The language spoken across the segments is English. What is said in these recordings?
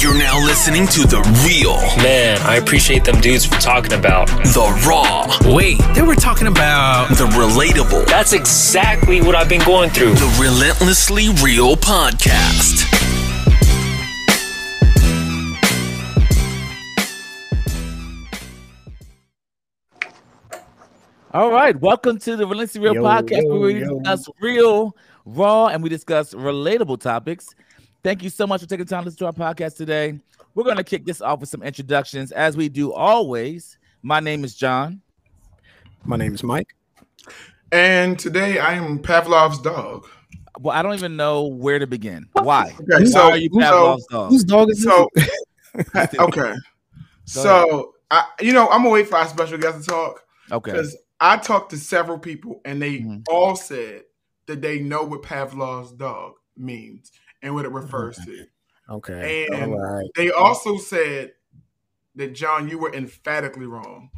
You're now listening to The Real, Man, I appreciate them dudes for talking about. The Raw, Wait, they were talking about. The Relatable, That's exactly what I've been going through. The Relentlessly Real Podcast. All right, welcome to the Relentlessly Real Yo, Podcast, yo, where we yo. discuss real, raw, and we discuss relatable topics. Thank you so much for taking the time to listen to our podcast today. We're going to kick this off with some introductions, as we do always. My name is John. My name is Mike. And today I am Pavlov's dog. Well, I don't even know where to begin. Why? Okay, so Why are you so, dog? Whose dog is so this? Okay, so I, you know, I'm gonna wait for our special guest to talk Okay. because I talked to several people and they Mhm. all said that they know what Pavlov's dog means and what it refers to. Okay. And All right. they also said that John, you were emphatically wrong.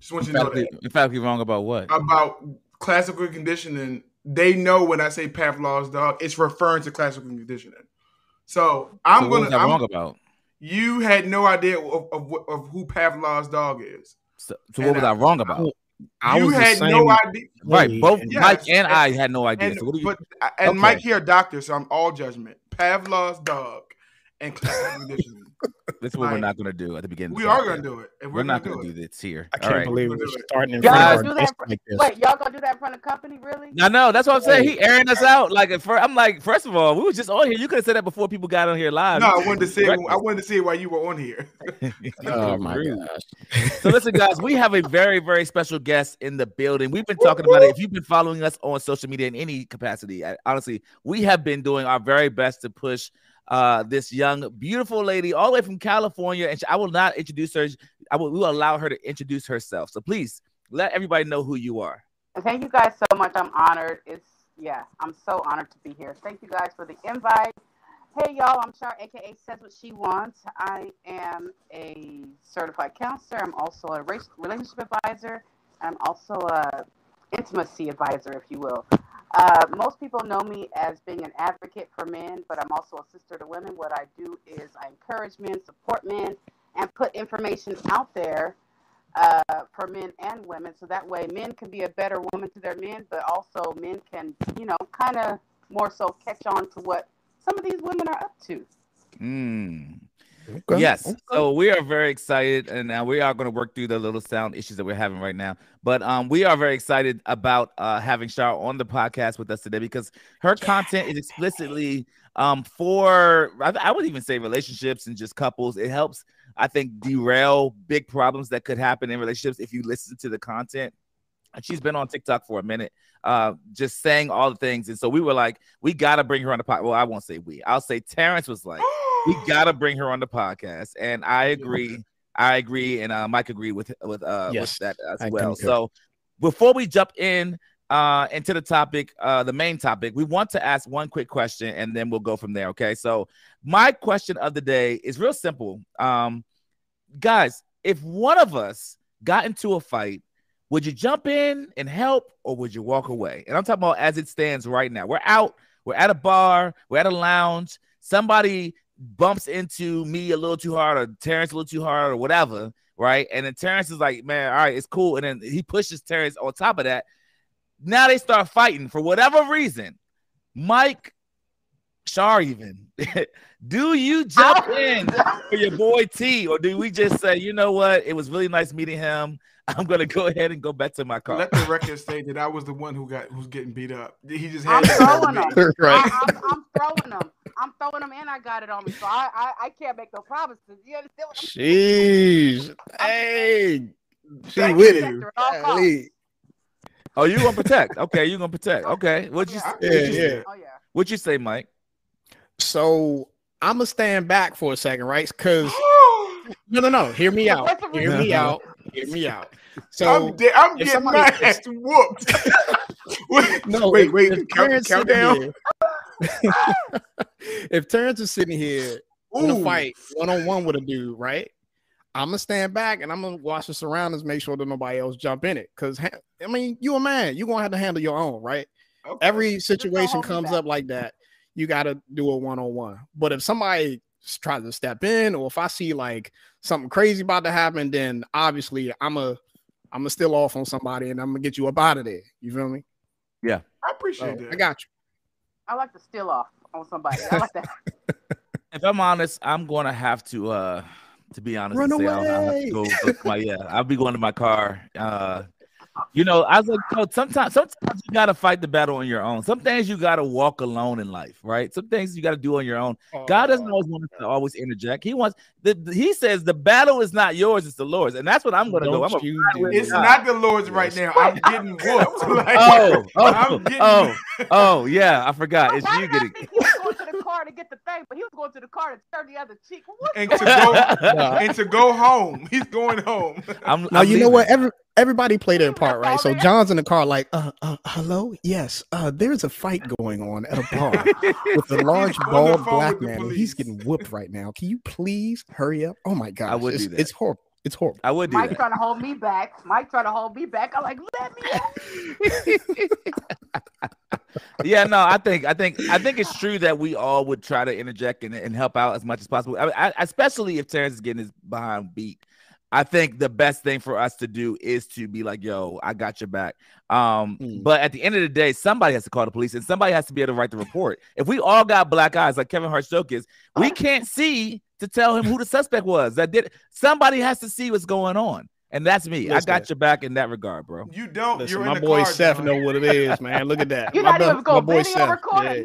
Just want you to know that. Emphatically, emphatically wrong about what? about classical conditioning, they know when I say Pavlov's dog, it's referring to classical conditioning. So I'm so what was gonna. that I'm- wrong about? you had no idea of, of, of who Pavlov's dog is. So, so what was I wrong about? I you was the had same no idea. Right, both Yes, Mike and and- I had no idea. And, so what do you? but and Okay. Mike here, doctor, so I'm all judgment. Pavlov's dog and classical conditioning. this is what we're not going to do at the beginning. we the are gonna do it. And We're, we're, not gonna going do to do this here. I can't right. believe We'll we're starting in Y'all front gonna of do our that like this. Wait, y'all gonna do that in front of company? Really? I know that's what I'm saying. He airing us out. Like, at fir- I'm like, first of all, we was just on here. You could have said that before people got on here live. No, I wanted to see. Correct. I wanted to see why you were on here. Oh my gosh. So listen, guys, we have a very, very special guest in the building. We've been talking about it. If you've been following us on social media in any capacity, I- honestly, we have been doing our very best to push uh this young, beautiful lady all the way from California. And she- I will not introduce her. I will, we will allow her to introduce herself. So please let everybody know who you are. Thank you guys so much. I'm honored. It's yeah, I'm so honored to be here. Thank you guys for the invite. Hey y'all, I'm Char, aka Says What She Wants. I am a certified counselor. I'm also a race, relationship advisor. I'm also a intimacy advisor, if you will. Uh, most people know me as being an advocate for men, but I'm also a sister to women. What I do is I encourage men, support men, and put information out there uh, for men and women, so that way men can be a better woman to their men, but also men can, you know, kind of more so catch on to what some of these women are up to. Mm. Okay. Yes. Okay. So we are very excited, and uh, we are going to work through the little sound issues that we're having right now. But um, we are very excited about uh, having Shar on the podcast with us today because her content is explicitly um for I, I would even say relationships and just couples. It helps, I think, derail big problems that could happen in relationships if you listen to the content. And she's been on TikTok for a minute, uh, just saying all the things. And so we were like, we got to bring her on the podcast. Well, I won't say we. I'll say Terrence was like we gotta bring her on the podcast, and I agree. I agree, and uh, Mike agreed with with uh Yes, with that as I well. concur. So before we jump in uh into the topic, uh the main topic, we want to ask one quick question, and then we'll go from there. Okay, so my question of the day is real simple. Um, guys, if one of us got into a fight. Would you jump in and help, or would you walk away? And I'm talking about as it stands right now. We're out. We're at a bar. We're at a lounge. Somebody bumps into me a little too hard or Terrence a little too hard or whatever, right? And then Terrence is like, man, all right, it's cool. And then he pushes Terrence on top of that. Now they start fighting for whatever reason. Mike, Shar, even, do you jump in for your boy T, or do we just say, you know what? It was really nice meeting him. I'm gonna go ahead and go back to my car. Let the record state that I was the one who got who's getting beat up. He just I'm had throwing them. me. Right. I, I'm, I'm throwing them. I'm throwing them, and I got it on me, so I I, I can't make no promises. You understand what I'm saying? Jeez. Hey. She with you. it. At all costs. Golly. Oh, you gonna protect? Okay, you gonna protect? Oh, okay, what'd you Yeah, what'd Yeah, say? Oh yeah. What'd you say, Mike? So I'm gonna stand back for a second, right? Because no, no, no. Hear me out. Hear me out. Hear me out. So I'm, de- I'm getting somebody- my ass whooped. wait, no, wait, wait. count, count down. here- if Terrence is sitting here in a fight one on one with a dude, right? I'm gonna stand back and I'm gonna watch the surroundings, make sure that nobody else jump in it. Cause I mean, you a man, you gonna have to handle your own, right? Okay. every situation comes up like that, you got to do a one on one. But if somebody tries to step in, or if I see like something crazy about to happen, then obviously I'm a I'm gonna still off on somebody, and I'm gonna get you up out of there. You feel me? Yeah, I So, appreciate that. I got you. I like to steal off on somebody. I like that. If I'm honest, I'm gonna have to uh to be honest Run and say I'll, I'll have to go look my yeah, I'll be going to my car. Uh you know, I was like, yo, sometimes sometimes you gotta fight the battle on your own. Some things you gotta walk alone in life, right? Some things you gotta do on your own. God doesn't oh. always want us to always interject. He wants the the- he says the battle is not yours, it's the Lord's, and that's what I'm gonna go. Don't I'm a you do It's God. not the Lord's right now. I'm getting whooped. Oh, like, Oh, oh, I'm getting- oh, oh, oh, yeah, I forgot. It's you I getting think he was going to the car to get the thing, but he was going to the car to turn the other cheek. What? and to go and to go home. He's going home. I'm Now I'm you know what? Every everybody played their part, right? So John's in the car, like, uh, uh, hello, yes, uh, there's a fight going on at a bar with a large bald black man, and he's getting whooped right now. Can you please hurry up? Oh my god, I would it's, do that. it's horrible. It's horrible. I would do Mike that. trying to hold me back. Mike trying to hold me back. I'm like, let me yeah, no, I think I think I think it's true that we all would try to interject and, and help out as much as possible. I, I, especially if Terrence is getting his behind beat. I think the best thing for us to do is to be like, "Yo, I got your back." Um, Mm. but at the end of the day, somebody has to call the police, and somebody has to be able to write the report. If we all got black eyes, like Kevin Hart's joke is, we can't see to tell him who the suspect was. That did somebody has to see what's going on, and that's me. I got Listen. your back in that regard, bro. You don't. Listen, you're my in boy car, Seth know what it is, man. Look at that. You're my, not bu- even my going boy to video Seth. recording.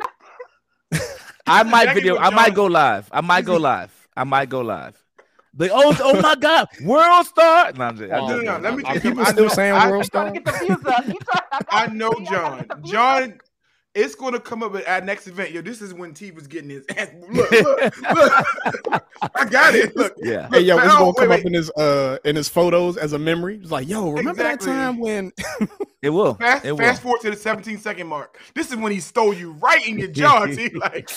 yeah. I might Jackie video. I might go live. I might go live. I might go live. The oh oh my god, world star. No, I'm just, Oh, No, just- no, no. Let me Are tell people I still know- saying I- world trying to star? get the views up. Trying, I, I know see, I John. get the. John, it's going to come up at our next event. Yo, this is when T was getting his ass. Look, look, look. I got it. Look. yeah. Hey yo, Look, it's oh, gonna wait, come wait. up in his uh in his photos as a memory. It's like, yo, remember Exactly. that time when It will. Fast, it will. fast forward to the 17 second mark. This is when he stole you right in your jaw. T. Like,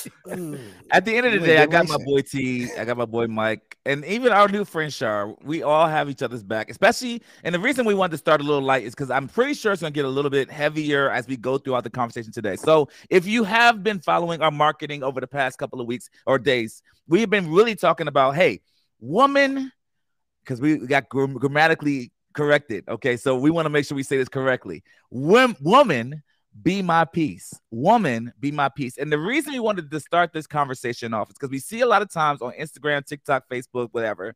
At the end of the day, I got my racing. boy T, I got my boy Mike, and even our new friend Shar. We all have each other's back, especially. And the reason we wanted to start a little light is because I'm pretty sure it's gonna get a little bit heavier as we go throughout the conversation today. So if you have been following our marketing over the past couple of weeks or days, we've been really talking about, hey, woman, because we got grammatically corrected. Okay, so we want to make sure we say this correctly. Wom- woman be my peace. Woman, be my peace. And the reason we wanted to start this conversation off is because we see a lot of times on Instagram, TikTok, Facebook, whatever.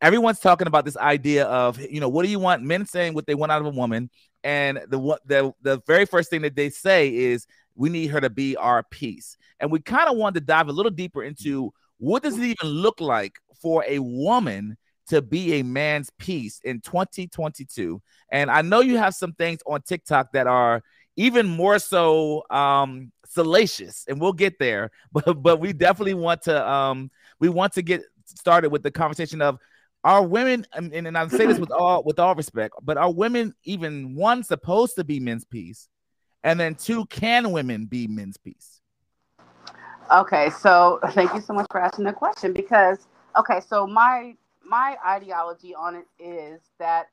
Everyone's talking about this idea of, you know, what do you want? Men saying what they want out of a woman, and the what the the very first thing that they say is we need her to be our peace. And we kind of wanted to dive a little deeper into what does it even look like for a woman to be a man's piece in 2022. And I know you have some things on TikTok that are even more so um salacious and we'll get there but but we definitely want to um we want to get started with the conversation of are women and, and, I say this with all with all respect but are women even one supposed to be men's piece, and then two can women be men's piece? Okay, so thank you so much for asking the question because okay, so my my ideology on it is that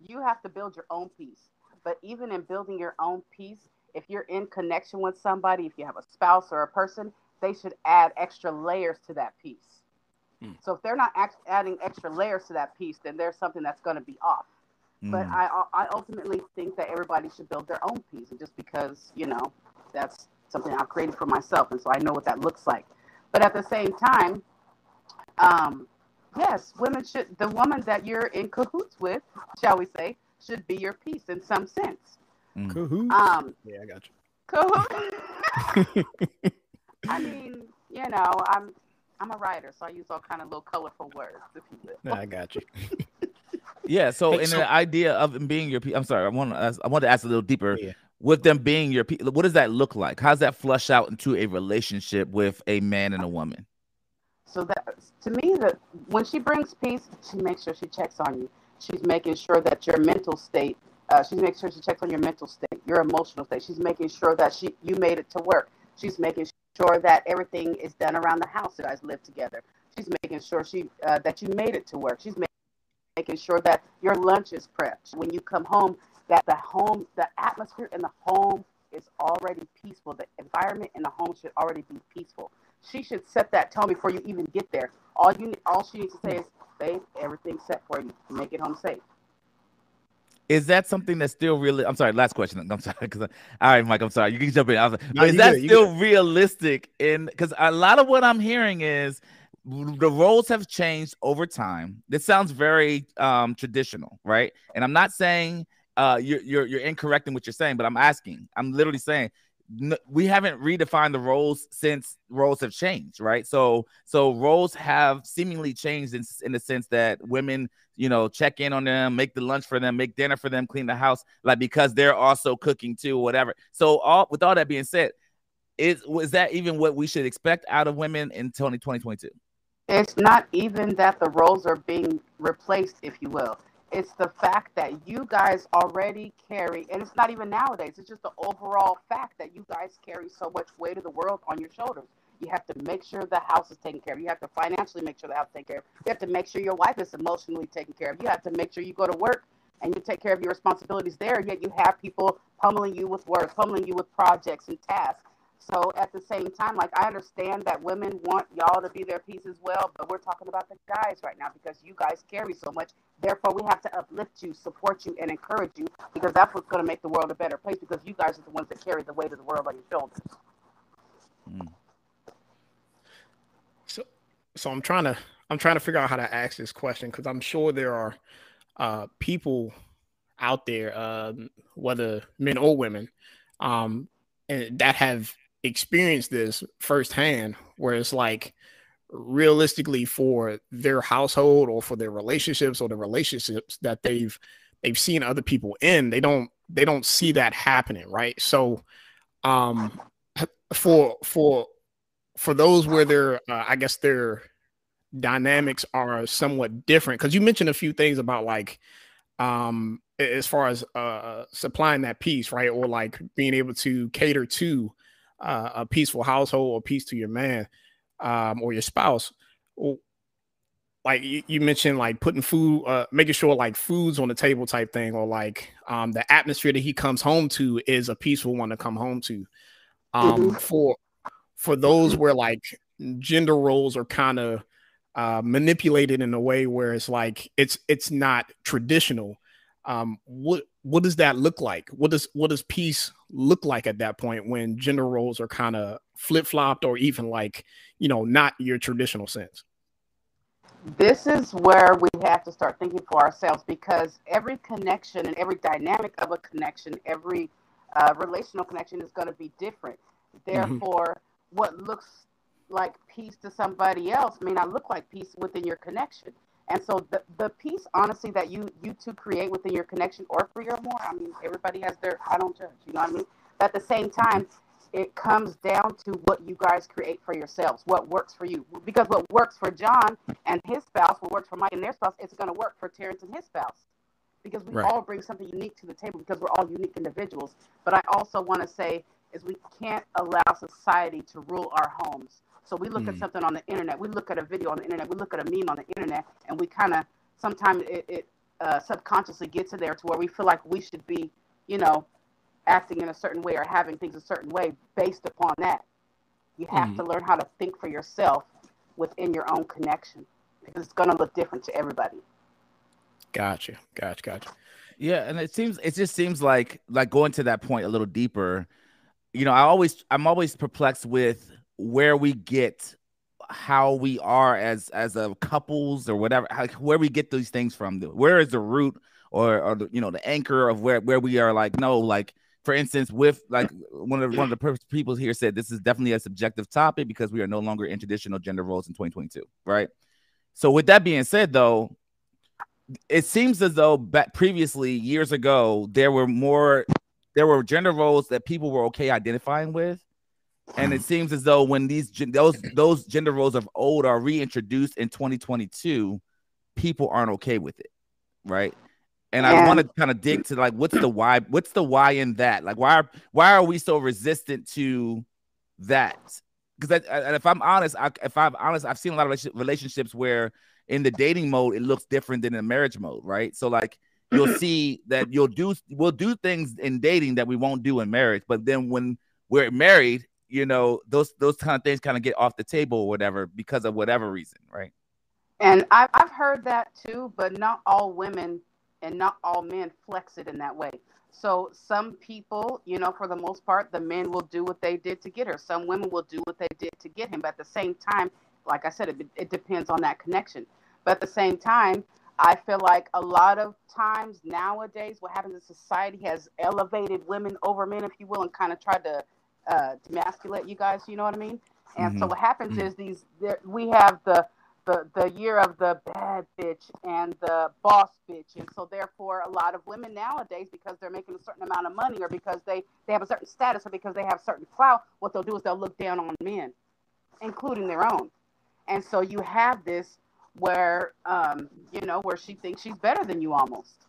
you have to build your own peace. But even in building your own peace, if you're in connection with somebody, if you have a spouse or a person, they should add extra layers to that piece. Mm. So if they're not adding extra layers to that piece, then there's something that's going to be off. But Mm. I I ultimately think that everybody should build their own piece, and just because you know that's something I've created for myself, and so I know what that looks like. But at the same time, um, yes, women should. The woman that you're in cahoots with, shall we say, should be your piece in some sense. Cahoots? Um, yeah, I got you. cahoot. I mean, you know, I'm I'm a writer, so I use all kind of little colorful words, if you will. Yeah, I got you. yeah so Hey, in so- the idea of them being your pe- i'm sorry i want to ask, i want to ask a little deeper Yeah. with them being your pe- what does that look like how's that flush out into a relationship with a man and a woman So that to me, that when she brings peace, she makes sure she checks on you. She's making sure that your mental state. Uh, she's making sure she checks on your mental state, your emotional state. She's making sure that she you made it to work. She's making sure that everything is done around the house. You guys live together. She's making sure she uh, that you made it to work. She's ma- making sure that your lunch is prepped when you come home. That the home, the atmosphere in the home is already peaceful. The environment in the home should already be peaceful. She should set that tone before you even get there. All you all she needs to say is, "Babe, everything's set for you. Make it home safe." Is that something that's still really? I'm sorry. Last question. I'm sorry. Because all right, Mike. I'm sorry. You can jump in. Was, No, is you that good, you still realistic? In because a lot of what I'm hearing is the roles have changed over time. This sounds very um, traditional, right? And I'm not saying uh, you're, you're you're incorrect in what you're saying, but I'm asking. I'm literally saying n- we haven't redefined the roles since roles have changed, right? So so roles have seemingly changed in, in the sense that women, you know, check in on them, make the lunch for them, make dinner for them, clean the house, like because they're also cooking too, whatever. So all with all that being said, is was that even what we should expect out of women in 2022? It's not even that the roles are being replaced, if you will. It's the fact that you guys already carry, and it's not even nowadays, it's just the overall fact that you guys carry so much weight of the world on your shoulders. You have to make sure the house is taken care of. You have to financially make sure the house is taken care of. You have to make sure your wife is emotionally taken care of. You have to make sure you go to work and you take care of your responsibilities there, yet you have people pummeling you with work, pummeling you with projects and tasks. So at the same time, like I understand that women want y'all to be their piece as well, but we're talking about the guys right now because you guys carry so much. Therefore, we have to uplift you, support you, and encourage you because that's what's going to make the world a better place because you guys are the ones that carry the weight of the world on your shoulders. So, so I'm trying to I'm trying to figure out how to ask this question because I'm sure there are uh, people out there, um, whether men or women, um, and that have experienced this firsthand, where it's like realistically for their household or for their relationships or the relationships that they've they've seen other people in, they don't they don't see that happening, right? So, um, for for for those where their uh, I guess their dynamics are somewhat different because you mentioned a few things about like um as far as uh supplying that piece right or like being able to cater to uh, a peaceful household or peace to your man um or your spouse like you, you mentioned like putting food uh making sure like food's on the table type thing or like um the atmosphere that he comes home to is a peaceful one to come home to um for for those where like gender roles are kind of uh, manipulated in a way where it's like it's it's not traditional. Um, what what does that look like? What does what does peace look like at that point when gender roles are kind of flip flopped or even like you know not your traditional sense? This is where we have to start thinking for ourselves because every connection and every dynamic of a connection, every uh, relational connection is going to be different. Therefore, what looks like peace to somebody else may not look like peace within your connection. And so the, the peace, honestly, that you you two create within your connection or three or more, I mean, everybody has their I don't judge, you know what I mean? But at the same time, it comes down to what you guys create for yourselves, what works for you. Because what works for John and his spouse, what works for Mike and their spouse, it's going to work for Terrence and his spouse. Because we Right. all bring something unique to the table because we're all unique individuals. But I also want to say is we can't allow society to rule our homes. So we look at Mm. something on the internet, we look at a video on the internet, we look at a meme on the internet, and we kind of sometimes it, it uh, subconsciously gets to there to where we feel like we should be, you know, acting in a certain way or having things a certain way based upon that. You have Mhm. to learn how to think for yourself within your own connection because it's going to look different to everybody. Gotcha, gotcha, gotcha. Yeah, and it seems it just seems like like going to that point a little deeper. You know, I always I'm always perplexed with where we get how we are as as a couples or whatever, how, where we get these things from. Where is the root or or the, you know the anchor of where where we are like no like for instance with like one of the, one of the people here said this is definitely a subjective topic because we are no longer in traditional gender roles in 2022, right? So with that being said though, it seems as though back previously years ago there were more there were gender roles that people were okay identifying with and it seems as though when these those those gender roles of old are reintroduced in 2022 people aren't okay with it right? And i want to kind of dig to like what's the why what's the why in that? Like why are why are we so resistant to that? Because and if i'm honest I, if i'm honest i've seen a lot of relationships where in the dating mode it looks different than in the marriage mode right? So like you'll mm-hmm. see that you'll do we'll do things in dating that we won't do in marriage. But then when we're married, you know, those those kind of things kind of get off the table or whatever because of whatever reason, right? And I've, I've heard that too, but not all women and not all men flex it in that way. So some people, you know, for the most part, the men will do what they did to get her. Some women will do what they did to get him. But at the same time, like I said, it, it depends on that connection. But at the same time, I feel like a lot of times nowadays, what happens in society has elevated women over men, if you will, and kind of tried to uh, demasculate you guys. You know what I mean? And mm-hmm. so what happens mm-hmm. is these there, we have the the the year of the bad bitch and the boss bitch, and so therefore a lot of women nowadays, because they're making a certain amount of money, or because they they have a certain status, or because they have certain clout, what they'll do is they'll look down on men, including their own. And so you have this where um, you know where she thinks she's better than you almost.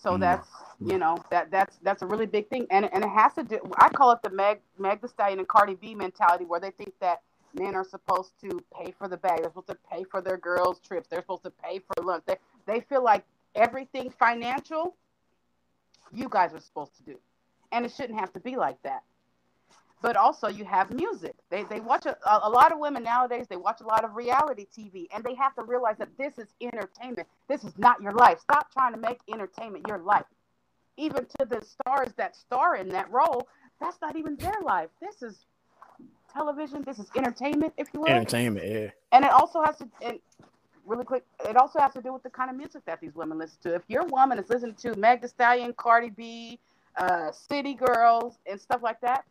So mm. that's you know that that's that's a really big thing, and and it has to do. I call it the Meg Meg the Stallion and Cardi B mentality, where they think that men are supposed to pay for the bag, they're supposed to pay for their girls' trips, they're supposed to pay for lunch. They they feel like everything financial, you guys are supposed to do, and it shouldn't have to be like that but also you have music. They, they watch a, a lot of women nowadays, they watch a lot of reality TV and they have to realize that this is entertainment. This is not your life. Stop trying to make entertainment your life. Even to the stars that star in that role, that's not even their life. This is television. This is entertainment, if you will. Entertainment, yeah. And it also has to, and really quick, it also has to do with the kind of music that these women listen to. If your woman is listening to Meg Thee Stallion, Cardi B, uh, City Girls, and stuff like that,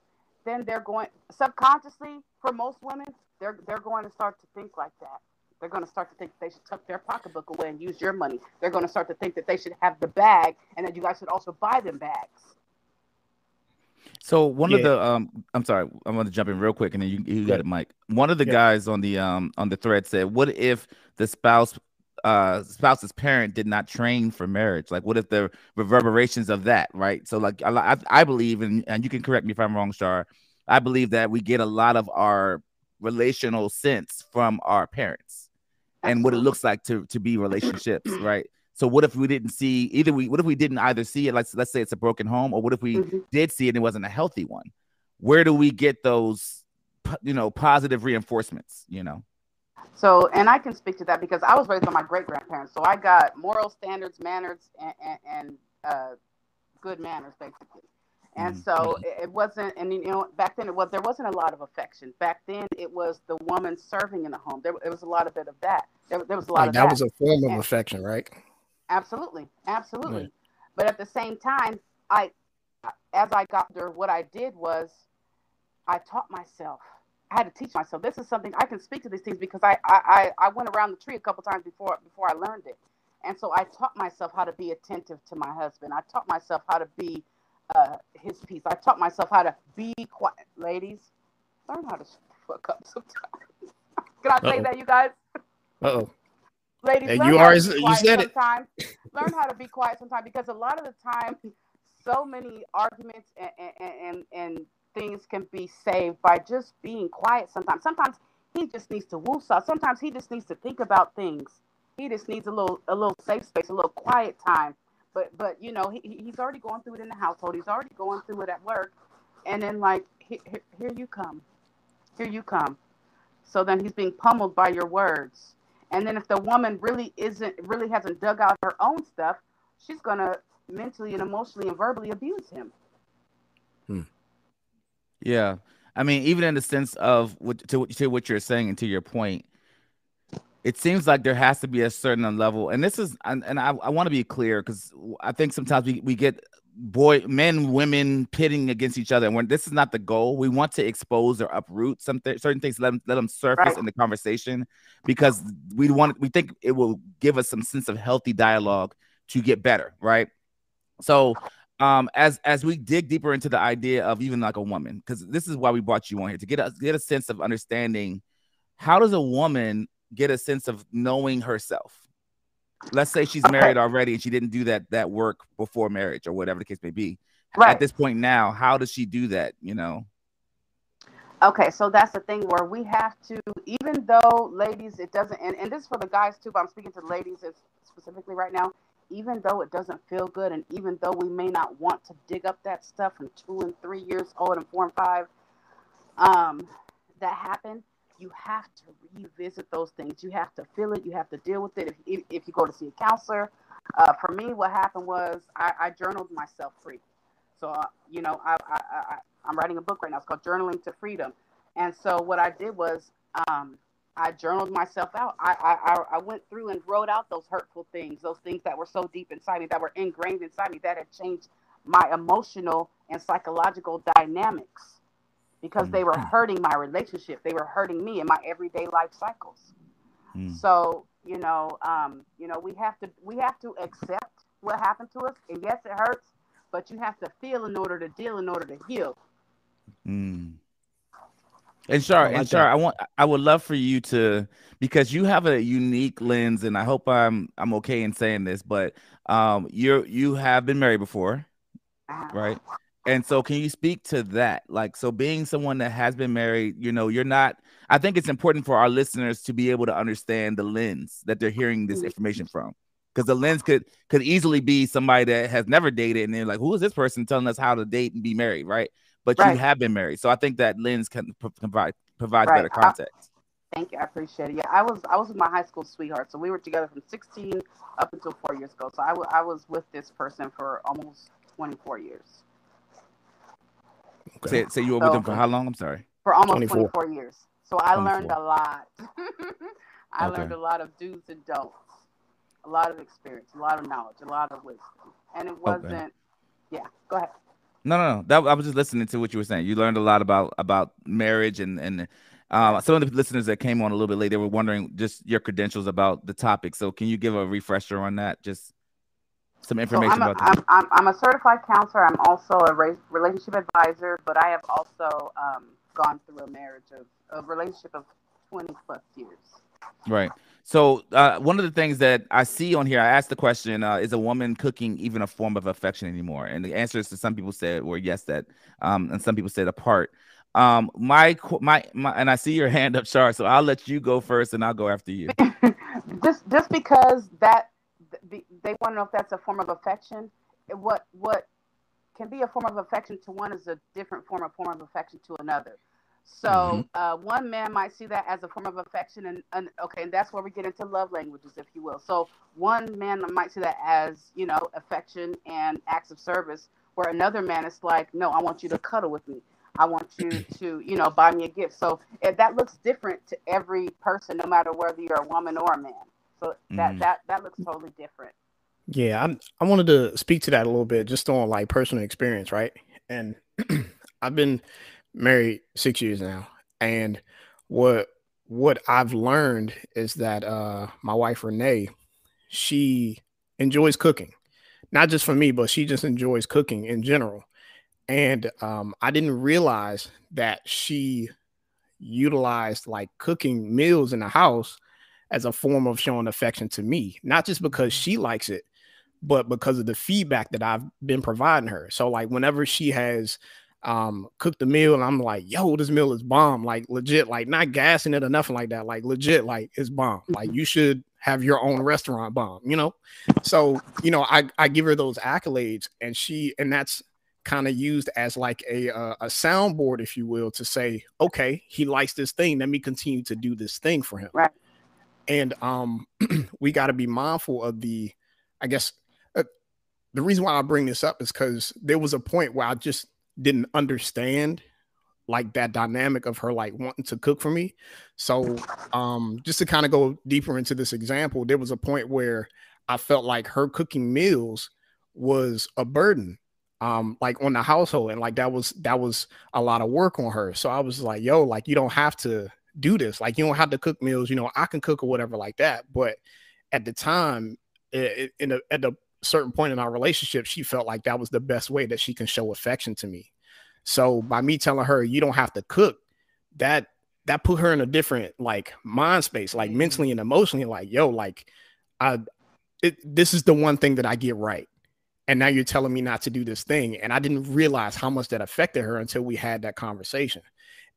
then they're going subconsciously for most women, they're they're going to start to think like that. They're going to start to think they should tuck their pocketbook away and use your money. They're going to start to think that they should have the bag and that you guys should also buy them bags. So one yeah. of the um, I'm sorry, I'm going to jump in real quick, and then you you got it, Mike. One of the yeah. guys on the um on the thread said, "What if the spouse uh spouse's parent did not train for marriage? Like what if the reverberations of that right? So like i, I believe and, and you can correct me if i'm wrong star i believe that we get a lot of our relational sense from our parents and what it looks like to to be relationships right? So what if we didn't see either we what if we didn't either see it like let's say it's a broken home or what if we mm-hmm. did see it and it wasn't a healthy one? Where do we get those you know positive reinforcements you know so, and I can speak to that because I was raised by my great grandparents. So I got moral standards, manners, and, and, and uh, good manners, basically. And mm-hmm. so it wasn't, and you know, back then it was there wasn't a lot of affection. Back then it was the woman serving in the home. There, it was a lot of bit of that. There, there was a lot like of that. That was a form of and, affection, right? Absolutely, absolutely. But at the same time, I, as I got there, what I did was, I taught myself I had to teach myself. This is something I can speak to these things because I, I, I went around the tree a couple times before before I learned it. And so I taught myself how to be attentive to my husband. I taught myself how to be uh, his peace. I taught myself how to be quiet. Ladies, learn how to fuck up sometimes. Can I say Uh-oh. that, you guys? oh. Ladies, you are you said sometimes. it. learn how to be quiet sometimes because a lot of the time, so many arguments and, and, and, and things can be saved by just being quiet sometimes. Sometimes he just needs to woosah. Sometimes he just needs to think about things. He just needs a little a little safe space, a little quiet time. But but you know, he, he's already going through it in the household. He's already going through it at work. And then like here, here you come. Here you come. So then he's being pummeled by your words. And then if the woman really isn't really hasn't dug out her own stuff, she's gonna mentally and emotionally and verbally abuse him. Yeah. I mean, even in the sense of what to, to what you're saying and to your point, it seems like there has to be a certain level, and this is, and, and I, I want to be clear because I think sometimes we, we get boy, men, women pitting against each other, and when this is not the goal, we want to expose or uproot some th- certain things, let them, let them surface right. in the conversation because we want, we think it will give us some sense of healthy dialogue to get better, right? So um, as as we dig deeper into the idea of even like a woman, because this is why we brought you on here to get a get a sense of understanding how does a woman get a sense of knowing herself. Let's say she's married already and she didn't do that that work before marriage or whatever the case may be. Right. At this point now, how does she do that? You know. Okay, so that's the thing where we have to, even though ladies, it doesn't, and, and this is for the guys too, but I'm speaking to ladies specifically right now even though it doesn't feel good, and even though we may not want to dig up that stuff from two and three years old and four and five, um, that happened, you have to revisit those things. You have to feel it. You have to deal with it. If, if, if you go to see a counselor, uh, for me, what happened was I, I journaled myself free. So, uh, you know, I, I, I, I'm writing a book right now. It's called Journaling to Freedom. And so what I did was um, I journaled myself out. I, I, I went through and wrote out those hurtful things, those things that were so deep inside me, that were ingrained inside me, that had changed my emotional and psychological dynamics because they were Mm. hurting my relationship. They were hurting me in my everyday life cycles. Mm. So, you know, um, you know, we have to we have to accept what happened to us. And yes, it hurts, but you have to feel in order to deal in order to heal. Mm. And Char, I like and that. I want I would love for you to because you have a unique lens, and I hope I'm I'm okay in saying this, but um you're you have been married before, right? And so can you speak to that? Like so being someone that has been married, you know, you're not I think it's important for our listeners to be able to understand the lens that they're hearing this information from. Because the lens could could easily be somebody that has never dated and they're like, who is this person telling us how to date and be married, right? But you have been married. So I think that lens can pro- provide provides Right. better I- context. Thank you. I appreciate it. Yeah, I was I was with my high school sweetheart. So we were together from 16 up until four years ago. So I I was with this person for almost 24 years. Say, say you were with So- them for how long? I'm sorry. For almost 24. 24, years. So I learned a lot. I Okay. learned a lot of do's and don'ts, a lot of experience, a lot of knowledge, a lot of wisdom. And it wasn't, yeah, go ahead. No, no, no. That I was just listening to what you were saying. You learned a lot about about marriage and and uh, some of the listeners that came on a little bit late, they were wondering just your credentials about the topic. So can you give a refresher on that? Just some So information I'm a, about that. I'm, I'm, I'm a certified counselor. I'm also a relationship advisor, but I have also um, gone through a marriage of a relationship of 20 plus years. Right. So uh, one of the things that I see on here, I asked the question: uh, Is a woman cooking even a form of affection anymore? And the answers to some people said were yes, that, um, and some people said apart. Um, my my my, and I see your hand up, Char. So I'll let you go first, and I'll go after you. just just because that they want to know if that's a form of affection what what can be a form of affection to one is a different form of form of affection to another so Mhm. uh, one man might see that as a form of affection and, and okay and that's where we get into love languages if you will so one man might see that as you know affection and acts of service where another man is like no i want you to cuddle with me i want you to you know buy me a gift so if that looks different to every person no matter whether you're a woman or a man so that Mhm. that that looks totally different Yeah, I I wanted to speak to that a little bit, just on like personal experience, right? And I've been married six years now, and what what I've learned is that uh my wife Renee, she enjoys cooking, not just for me, but she just enjoys cooking in general. And um, I didn't realize that she utilized like cooking meals in the house as a form of showing affection to me, not just because she likes it, but because of the feedback that I've been providing her. So like whenever she has um cooked the meal and I'm like, yo, this meal is bomb, like legit, like not gassing it or nothing like that, like legit, like it's bomb. Like you should have your own restaurant bomb, you know? So, you know, I I give her those accolades and she and that's kind of used as like a uh, a soundboard if you will to say, okay, he likes this thing, let me continue to do this thing for him. Right. And um we got to be mindful of the I guess uh, the reason why I bring this up is cuz there was a point where I just didn't understand like that dynamic of her like wanting to cook for me. So um just to kind of go deeper into this example, there was a point where I felt like her cooking meals was a burden um like on the household and like that was that was a lot of work on her. So I was like, yo, like you don't have to do this. Like you don't have to cook meals, you know, I can cook or whatever like that. But at the time it, in the, at a certain point in our relationship, she felt like that was the best way that she can show affection to me. So by me telling her you don't have to cook, that that put her in a different like mind space, like mm. mentally and emotionally, like, yo, like I it, this is the one thing that I get right. And now you're telling me not to do this thing. And I didn't realize how much that affected her until we had that conversation.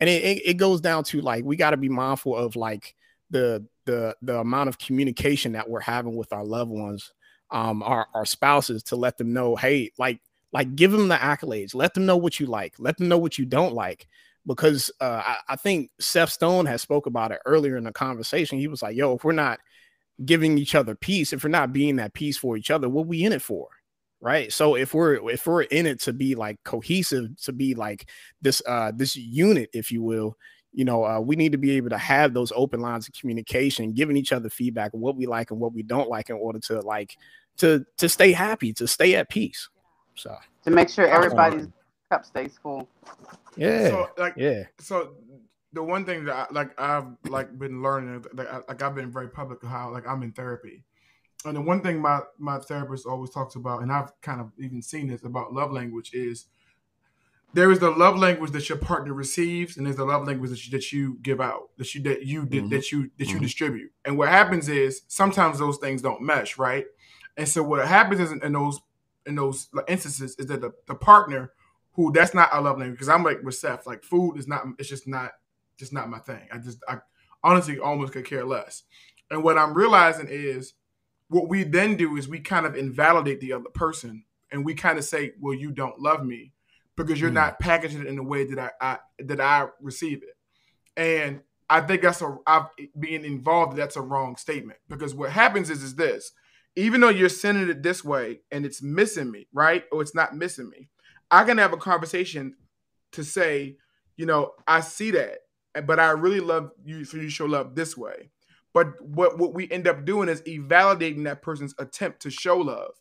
And it, it, it goes down to like we got to be mindful of like the the the amount of communication that we're having with our loved ones um our, our spouses to let them know, hey, like like give them the accolades, let them know what you like, let them know what you don't like. Because uh, I, I think Seth Stone has spoke about it earlier in the conversation. He was like, "Yo, if we're not giving each other peace, if we're not being that peace for each other, what we in it for?" right so if we're if we're in it to be like cohesive to be like this uh this unit if you will you know uh, we need to be able to have those open lines of communication giving each other feedback what we like and what we don't like in order to like to to stay happy to stay at peace so to make sure everybody's cup stays full yeah So like yeah so the one thing that I, like I've like been learning like, I- like I've been very public of how like I'm in therapy. And the one thing my my therapist always talks about and I've kind of even seen this about love language is there is the love language that your partner receives and there's the love language that you, that you give out that you that you Mhm. that you that you Mhm. distribute. And what happens is sometimes those things don't mesh, right? And so what happens is in those in those instances is that the, the partner who that's not our love language because I'm like with Seth, like food is not it's just not just not my thing. I just I honestly almost could care less. And what I'm realizing is what we then do is we kind of invalidate the other person and we kind of say, Well, you don't love me because you're Mm. not packaging it in the way that I, I that I receive it. And I think that's a I've, being involved. That's a wrong statement because what happens is is this: even though you're sending it this way and it's missing me, right, or it's not missing me, I can have a conversation to say, you know, I see that, but I really love you for you to show love this way. But what what we end up doing is invalidating that person's attempt to show love.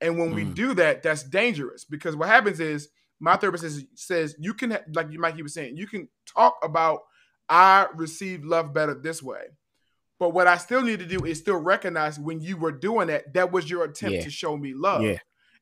And when we Mm. do that, that's dangerous because what happens is my therapist says, says you can like you Mikey was saying, you can talk about I receive love better this way. But what I still need to do is still recognize when you were doing that, that was your attempt Yeah. to show me love. Yeah.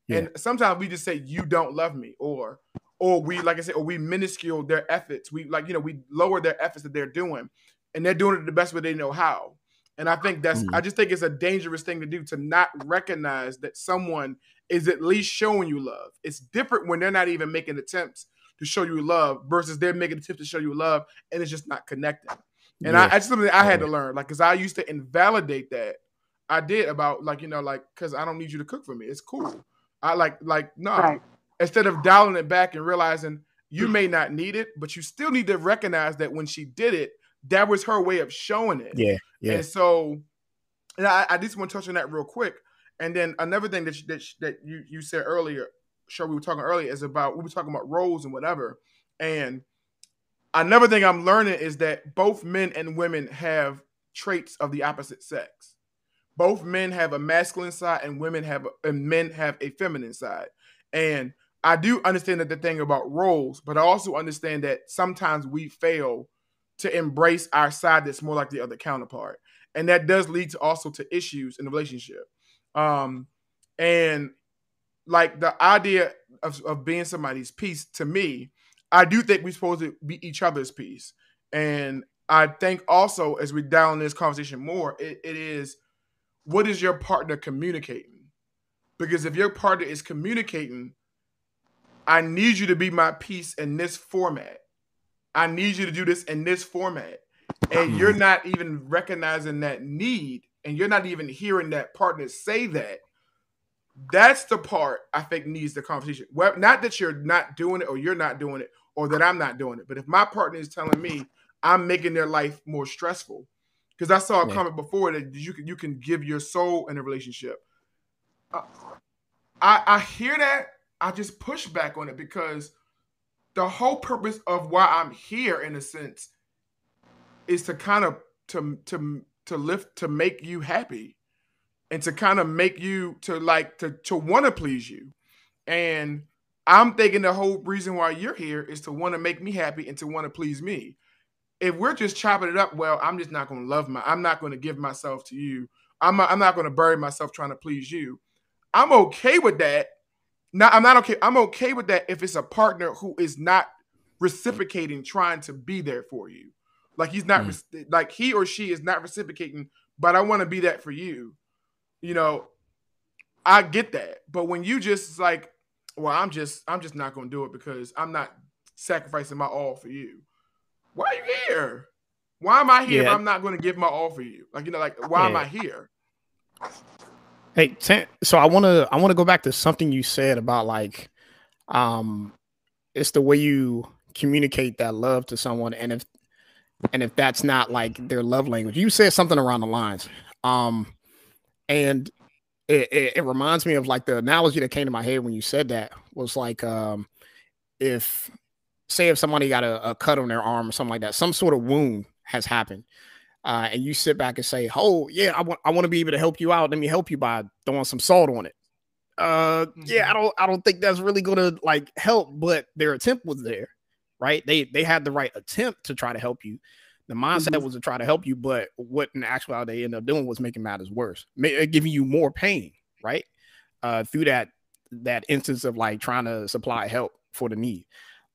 Yeah. And sometimes we just say you don't love me, or or we like I said, or we minuscule their efforts. We like you know we lower their efforts that they're doing, and they're doing it the best way they know how. And I think that's Mm. I just think it's a dangerous thing to do to not recognize that someone is at least showing you love. It's different when they're not even making attempts to show you love versus they're making attempts to show you love and it's just not connecting. And I, Yeah. I just something that I had Yeah. to learn, like, because I used to invalidate that. I did about like you know like because I don't need you to cook for me. It's cool. I like like no. right Instead of dialing it back and realizing you may not need it, but you still need to recognize that when she did it, that was her way of showing it. Yeah, yeah. And so, and I, I just want to touch on that real quick. And then another thing that you, that, you- that you you said earlier, sure we were talking earlier, is about we were talking about roles and whatever. And another thing I'm learning is that both men and women have traits of the opposite sex. Both men have a masculine side, and women have and men have a feminine side. And I do understand that the thing about roles, but I also understand that sometimes we fail to embrace our side that's more like the other counterpart, and that does lead to also to issues in the relationship. Um, and like the idea of, of being somebody's piece to me, I do think we're supposed to be each other's piece. And I think also as we down this conversation more, it, it is what is your partner communicating? Because if your partner is communicating, I need you to be my piece in this format. I need you to do this in this format. And hmm. you're not even recognizing that need, and you're not even hearing that partner say that. That's the part I think needs the conversation. Well, not that you're not doing it or you're not doing it or that I'm not doing it, but if my partner is telling me I'm making their life more stressful, because I saw a Yeah. comment before that you can you can give your soul in a relationship. Uh, I I hear that. I just push back on it because the whole purpose of why I'm here, in a sense, is to kind of to to to lift to make you happy, and to kind of make you to like to to want to please you, and I'm thinking the whole reason why you're here is to want to make me happy and to want to please me. If we're just chopping it up, well, I'm just not going to love my. I'm not going to give myself to you. I'm not, I'm not going to bury myself trying to please you. I'm okay with that. Now I'm not okay. I'm okay with that if it's a partner who is not reciprocating, trying to be there for you. Like he's not, Mm. like he or she is not reciprocating. But I want to be that for you. You know, I get that. But when you just like, well, I'm just, I'm just not going to do it because I'm not sacrificing my all for you. Why are you here? Why am I here if I'm not going to give my all for you? Like you know, like why am I here? Hey, so I want to I want to go back to something you said about like um it's the way you communicate that love to someone and if and if that's not like their love language. You said something around the lines. Um and it, it, it reminds me of like the analogy that came to my head when you said that was like um if say if somebody got a, a cut on their arm or something like that, some sort of wound has happened uh, and you sit back and say, "Oh, yeah, I want I want to be able to help you out. Let me help you by throwing some salt on it." Uh, mm-hmm. yeah, I don't I don't think that's really gonna like help, but their attempt was there, right? They they had the right attempt to try to help you. The mindset mm-hmm. was to try to help you, but what in actuality they end up doing was making matters worse, May, uh, giving you more pain, right? Uh, through that that instance of like trying to supply help for the need.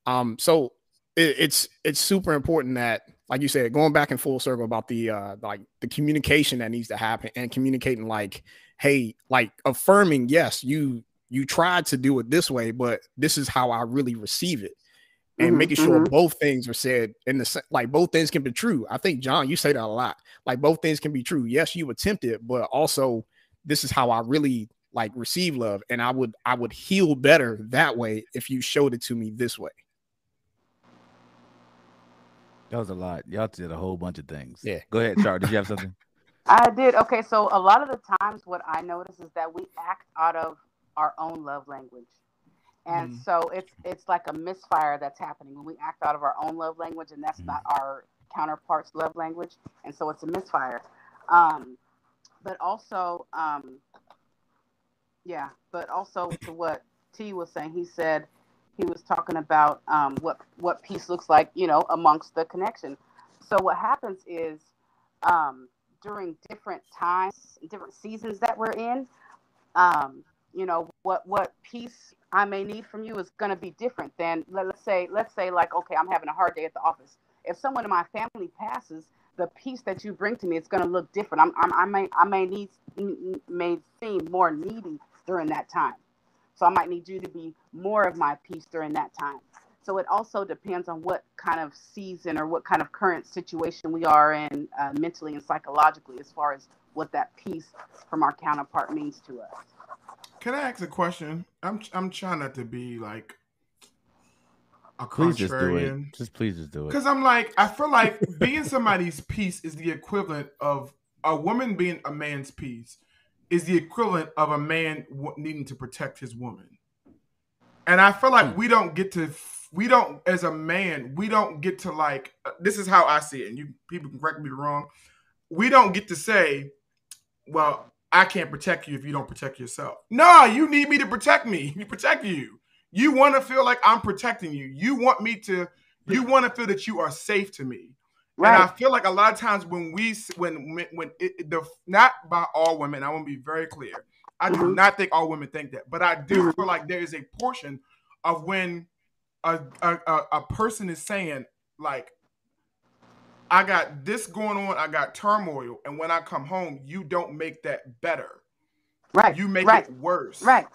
Um, so it, it's it's super important that like you said, going back in full circle about the uh like the communication that needs to happen and communicating like, hey, like affirming, yes, you you tried to do it this way, but this is how I really receive it. And mm-hmm, making sure mm-hmm. both things are said in the like both things can be true. I think John, you say that a lot. Like both things can be true. Yes, you attempt it, but also this is how I really like receive love. And I would I would heal better that way if you showed it to me this way. That was a lot. Y'all did a whole bunch of things. Yeah. Go ahead, Char. Did you have something? I did. Okay, so a lot of the times, what I notice is that we act out of our own love language, and mm. so it's it's like a misfire that's happening when we act out of our own love language, and that's mm. not our counterpart's love language, and so it's a misfire. Um, but also, um, yeah, but also to what T was saying, he said he was talking about um, what what peace looks like, you know, amongst the connection. So what happens is um, during different times, different seasons that we're in, um, you know, what what peace I may need from you is going to be different than let's say let's say like okay, I'm having a hard day at the office. If someone in my family passes, the peace that you bring to me is going to look different. I'm, I'm, i may I may need may seem more needy during that time. So I might need you to be more of my peace during that time. So it also depends on what kind of season or what kind of current situation we are in uh, mentally and psychologically as far as what that peace from our counterpart means to us. Can I ask a question? I'm I'm trying not to be like a please just do it. Just please just do it. Because I'm like, I feel like being somebody's peace is the equivalent of a woman being a man's peace is the equivalent of a man needing to protect his woman. And I feel like hmm. we don't get to we don't as a man, we don't get to like uh, this is how I see it. And you people can correct me wrong. We don't get to say, well, I can't protect you if you don't protect yourself. No, you need me to protect me. You protect you. You want to feel like I'm protecting you. You want me to you want to feel that you are safe to me. Right. And I feel like a lot of times when we when when it, the not by all women, I want to be very clear. I do mm-hmm. not think all women think that, but I do mm-hmm. feel like there is a portion of when a, a a person is saying like, I got this going on, I got turmoil, and when I come home, you don't make that better. Right. You make right. it worse. Right.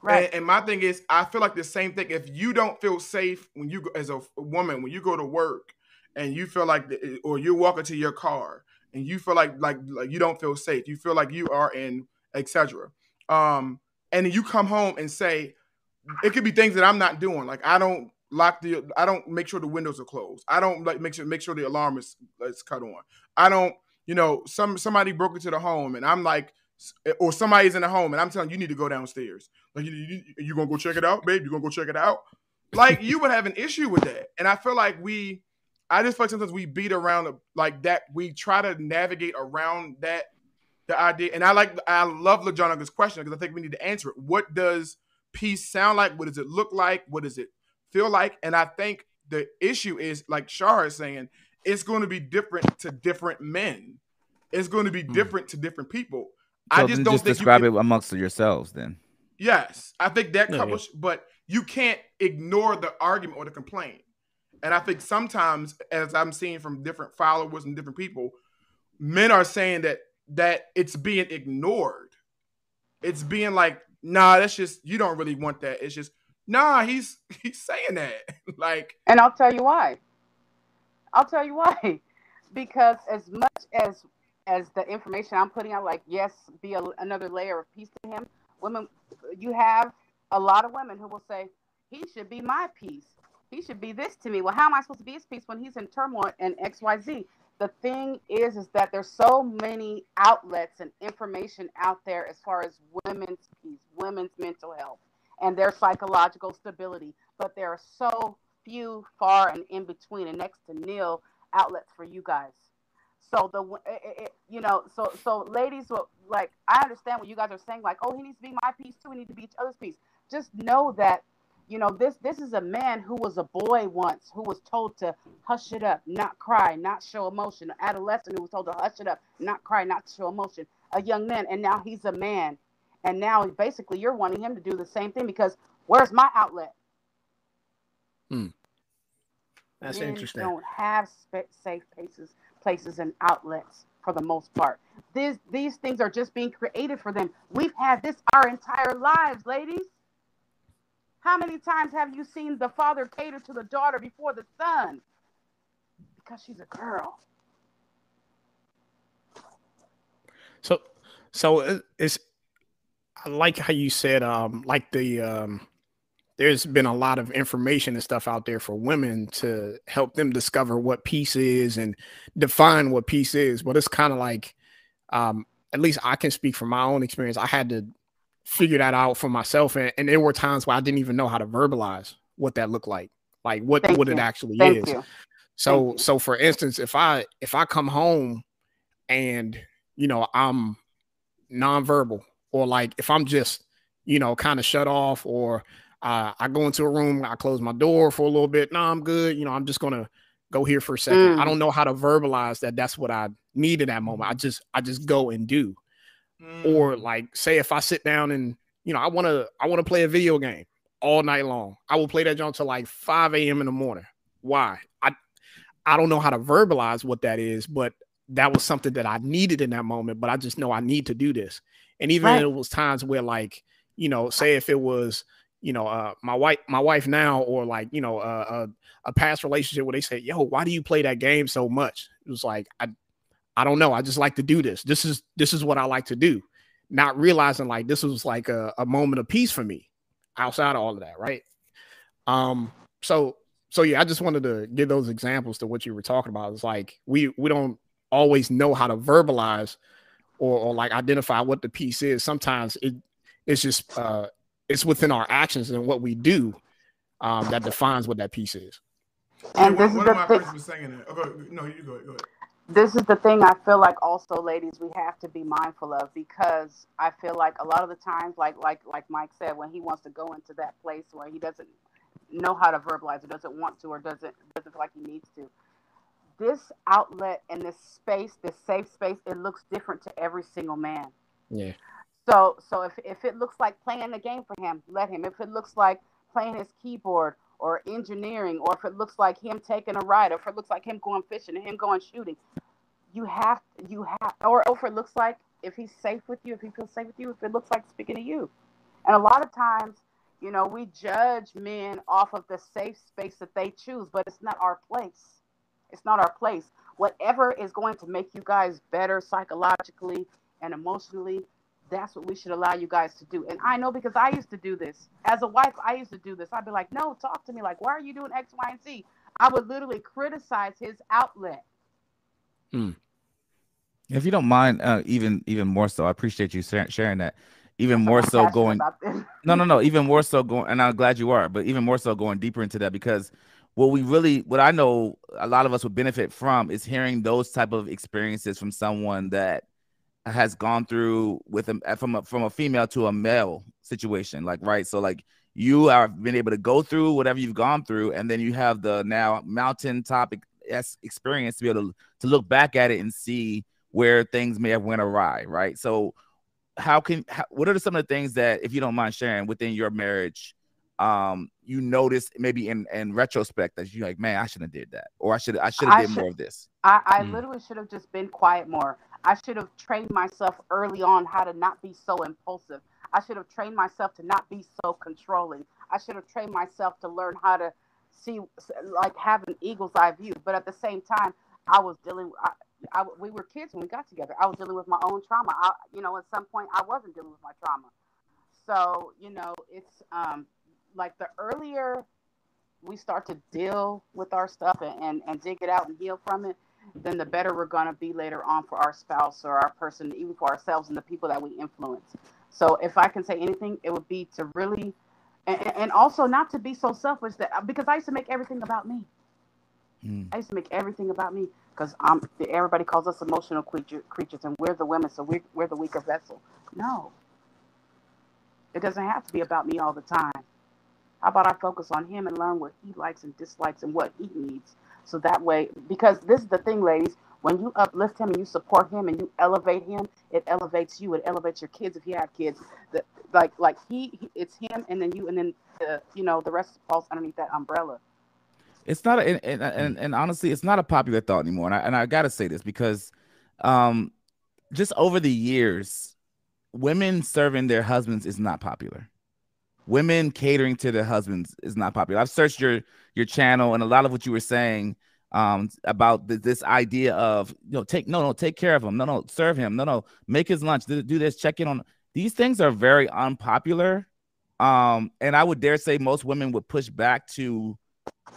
Right. And, and, my thing is, I feel like the same thing. If you don't feel safe when you go as a woman, when you go to work, and you feel like, or you're walking to your car and you feel like like like you don't feel safe, you feel like you are in etc. Um, and then you come home and say, it could be things that I'm not doing. Like I don't lock the, I don't make sure the windows are closed. I don't like make sure make sure the alarm is is cut on. I don't, you know, some somebody broke into the home and I'm like, or somebody's in the home and I'm telling you, you need to go downstairs. Like you, you, you gonna go check it out, babe? You gonna go check it out? Like you would have an issue with that, and I feel like we I just feel like sometimes we beat around like that. We try to navigate around that the idea. And I like I love LaJohn's question because I think we need to answer it. What does peace sound like? What does it look like? What does it feel like? And I think the issue is like Shar is saying, it's going to be different to different men. It's going to be hmm. different to different people. So I just don't just describe can, it amongst yourselves then. Yes, I think that covers, yeah. but you can't ignore the argument or the complaint. And I think sometimes, as I'm seeing from different followers and different people, men are saying that that it's being ignored. It's being like, nah, that's just you don't really want that. It's just nah, he's he's saying that. like And I'll tell you why. I'll tell you why. Because as much as as the information I'm putting out, like yes, be a, another layer of peace to him. Women, you have a lot of women who will say he should be my peace. He should be this to me. Well, how am I supposed to be his peace when he's in turmoil and X Y Z? The thing is, is that there's so many outlets and information out there as far as women's peace, women's mental health, and their psychological stability. But there are so few, far and in between, and next to nil outlets for you guys. So the it, it, you know so so ladies will like I understand what you guys are saying like oh he needs to be my peace too we need to be each other's peace. Just know that you know this this is a man who was a boy once who was told to hush it up, not cry, not show emotion. An adolescent who was told to hush it up, not cry, not show emotion. A young man and now he's a man, and now basically you're wanting him to do the same thing because where's my outlet? Hmm. That's Men interesting. Don't have sp- safe places, places and outlets for the most part. These these things are just being created for them. We've had this our entire lives, ladies. How many times have you seen the father cater to the daughter before the son? Because she's a girl. So, so it- it's I like how you said um like the um there's been a lot of information and stuff out there for women to help them discover what peace is and define what peace is. But it's kind of like um at least I can speak from my own experience. I had to figure that out for myself and, and there were times where I didn't even know how to verbalize what that looked like. Like what Thank what you. it actually Thank is. you. So so for instance, if I if I come home and you know I'm nonverbal or like if I'm just you know kind of shut off or uh, I go into a room, I close my door for a little bit. No, I'm good. You know, I'm just gonna go here for a second. I Mm. don't know how to verbalize that. That's what I need in that moment. I just I just go and do. Mm. Or like say if I sit down and you know I want to I want to play a video game all night long. I will play that junk till like 5 a.m. in the morning. Why? I I don't know how to verbalize what that is, but that was something that I needed in that moment. But I just know I need to do this. And even Right. it was times where like, you know, say if it was, you know, uh my wife, my wife now, or like, you know, uh, a, a past relationship where they say, yo, why do you play that game so much? It was like, I I don't know. I just like to do this. This is this is what I like to do. Not realizing like this was like a, a moment of peace for me outside of all of that, right? Um, so so yeah, I just wanted to give those examples to what you were talking about. It's like we we don't always know how to verbalize or, or like identify what the peace is. Sometimes it it's just uh it's within our actions and what we do um that defines what that peace is. Yeah, And one, this is one the my thing. was saying that. Oh, no, you go, go ahead. this is the thing I feel like also ladies we have to be mindful of because I feel like a lot of the times like like like Mike said when he wants to go into that place where he doesn't know how to verbalize or doesn't want to or doesn't doesn't feel like he needs to this outlet and this space this safe space it looks different to every single man Yeah. so so if, if it looks like playing a game for him, let him. If it looks like playing his keyboard or engineering, or if it looks like him taking a ride, or if it looks like him going fishing and him going shooting, you have you have or, or if it looks like if he's safe with you, if he feels safe with you, if it looks like speaking to you. And a lot of times, you know, we judge men off of the safe space that they choose, but it's not our place. It's not our place. Whatever is going to make you guys better psychologically and emotionally, that's what we should allow you guys to do. And I know because I used to do this. As a wife, I used to do this. I'd be like, no, talk to me. Like, why are you doing X, Y, and Z? I would literally criticize his outlet. If you don't mind, uh, even even more so, I appreciate you sharing that. Even I'm more so going no no no even more so going and i'm glad you are but even more so going deeper into that because what we really what i know a lot of us would benefit from is hearing those type of experiences from someone that has gone through with a from a from a female to a male situation like right? So like you have been able to go through whatever you've gone through and then you have the now mountain topic experience to be able to, to look back at it and see where things may have went awry right? So how can how, what are some of the things that if you don't mind sharing within your marriage um you notice maybe in in retrospect that you're like man i shouldn't have did that or i should i should have I did should- more of this I, I Mm. literally should have just been quiet more. I should have trained myself early on how to not be so impulsive. I should have trained myself to not be so controlling. I should have trained myself to learn how to see, like, have an eagle's eye view. But at the same time, I was dealing. I, I, we were kids when we got together. I was dealing with my own trauma. I, you know, at some point I wasn't dealing with my trauma. So, you know, it's um, like the earlier we start to deal with our stuff and, and, and dig it out and heal from it, then the better we're going to be later on for our spouse or our person, even for ourselves and the people that we influence. So, if I can say anything, it would be to really, and, and also not to be so selfish that because I used to make everything about me. Mm. I used to make everything about me because I'm. Everybody calls us emotional creature, creatures, and we're the women, so we're, we're the weaker vessel. No, it doesn't have to be about me all the time. How about I focus on him and learn what he likes and dislikes and what he needs? So that way, because this is the thing, ladies, when you uplift him and you support him and you elevate him, it elevates you. It elevates your kids if you have kids. That like like he, he, it's him and then you and then the you know the rest falls underneath that umbrella. It's not, a, and, and, and, and honestly, it's not a popular thought anymore. And I, and I got to say this because, um, just over the years, women serving their husbands is not popular women catering to their husbands is not popular. I've searched your your channel and a lot of what you were saying um about the, this idea of you know take no no take care of him. No no serve him. No no make his lunch. Do, do this. Check in on these things are very unpopular. Um and I would dare say most women would push back to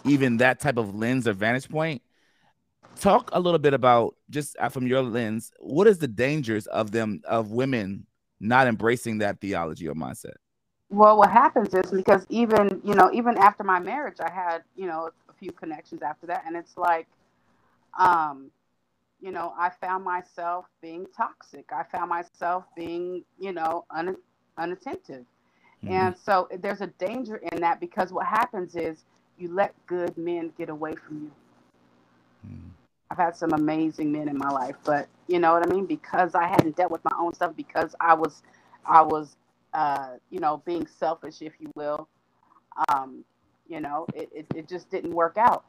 even that type of lens or vantage point. Talk a little bit about just uh, from your lens what is the dangers of them of women not embracing that theology or mindset well, what happens is because even you know even after my marriage, I had you know a few connections after that, and it's like, um, you know, I found myself being toxic. I found myself being you know un- unattentive, mm-hmm. and so there's a danger in that because what happens is you let good men get away from you. Mm-hmm. I've had some amazing men in my life, but you know what I mean because I hadn't dealt with my own stuff because I was I was uh, you know, being selfish, if you will, um, you know, it, it, it just didn't work out.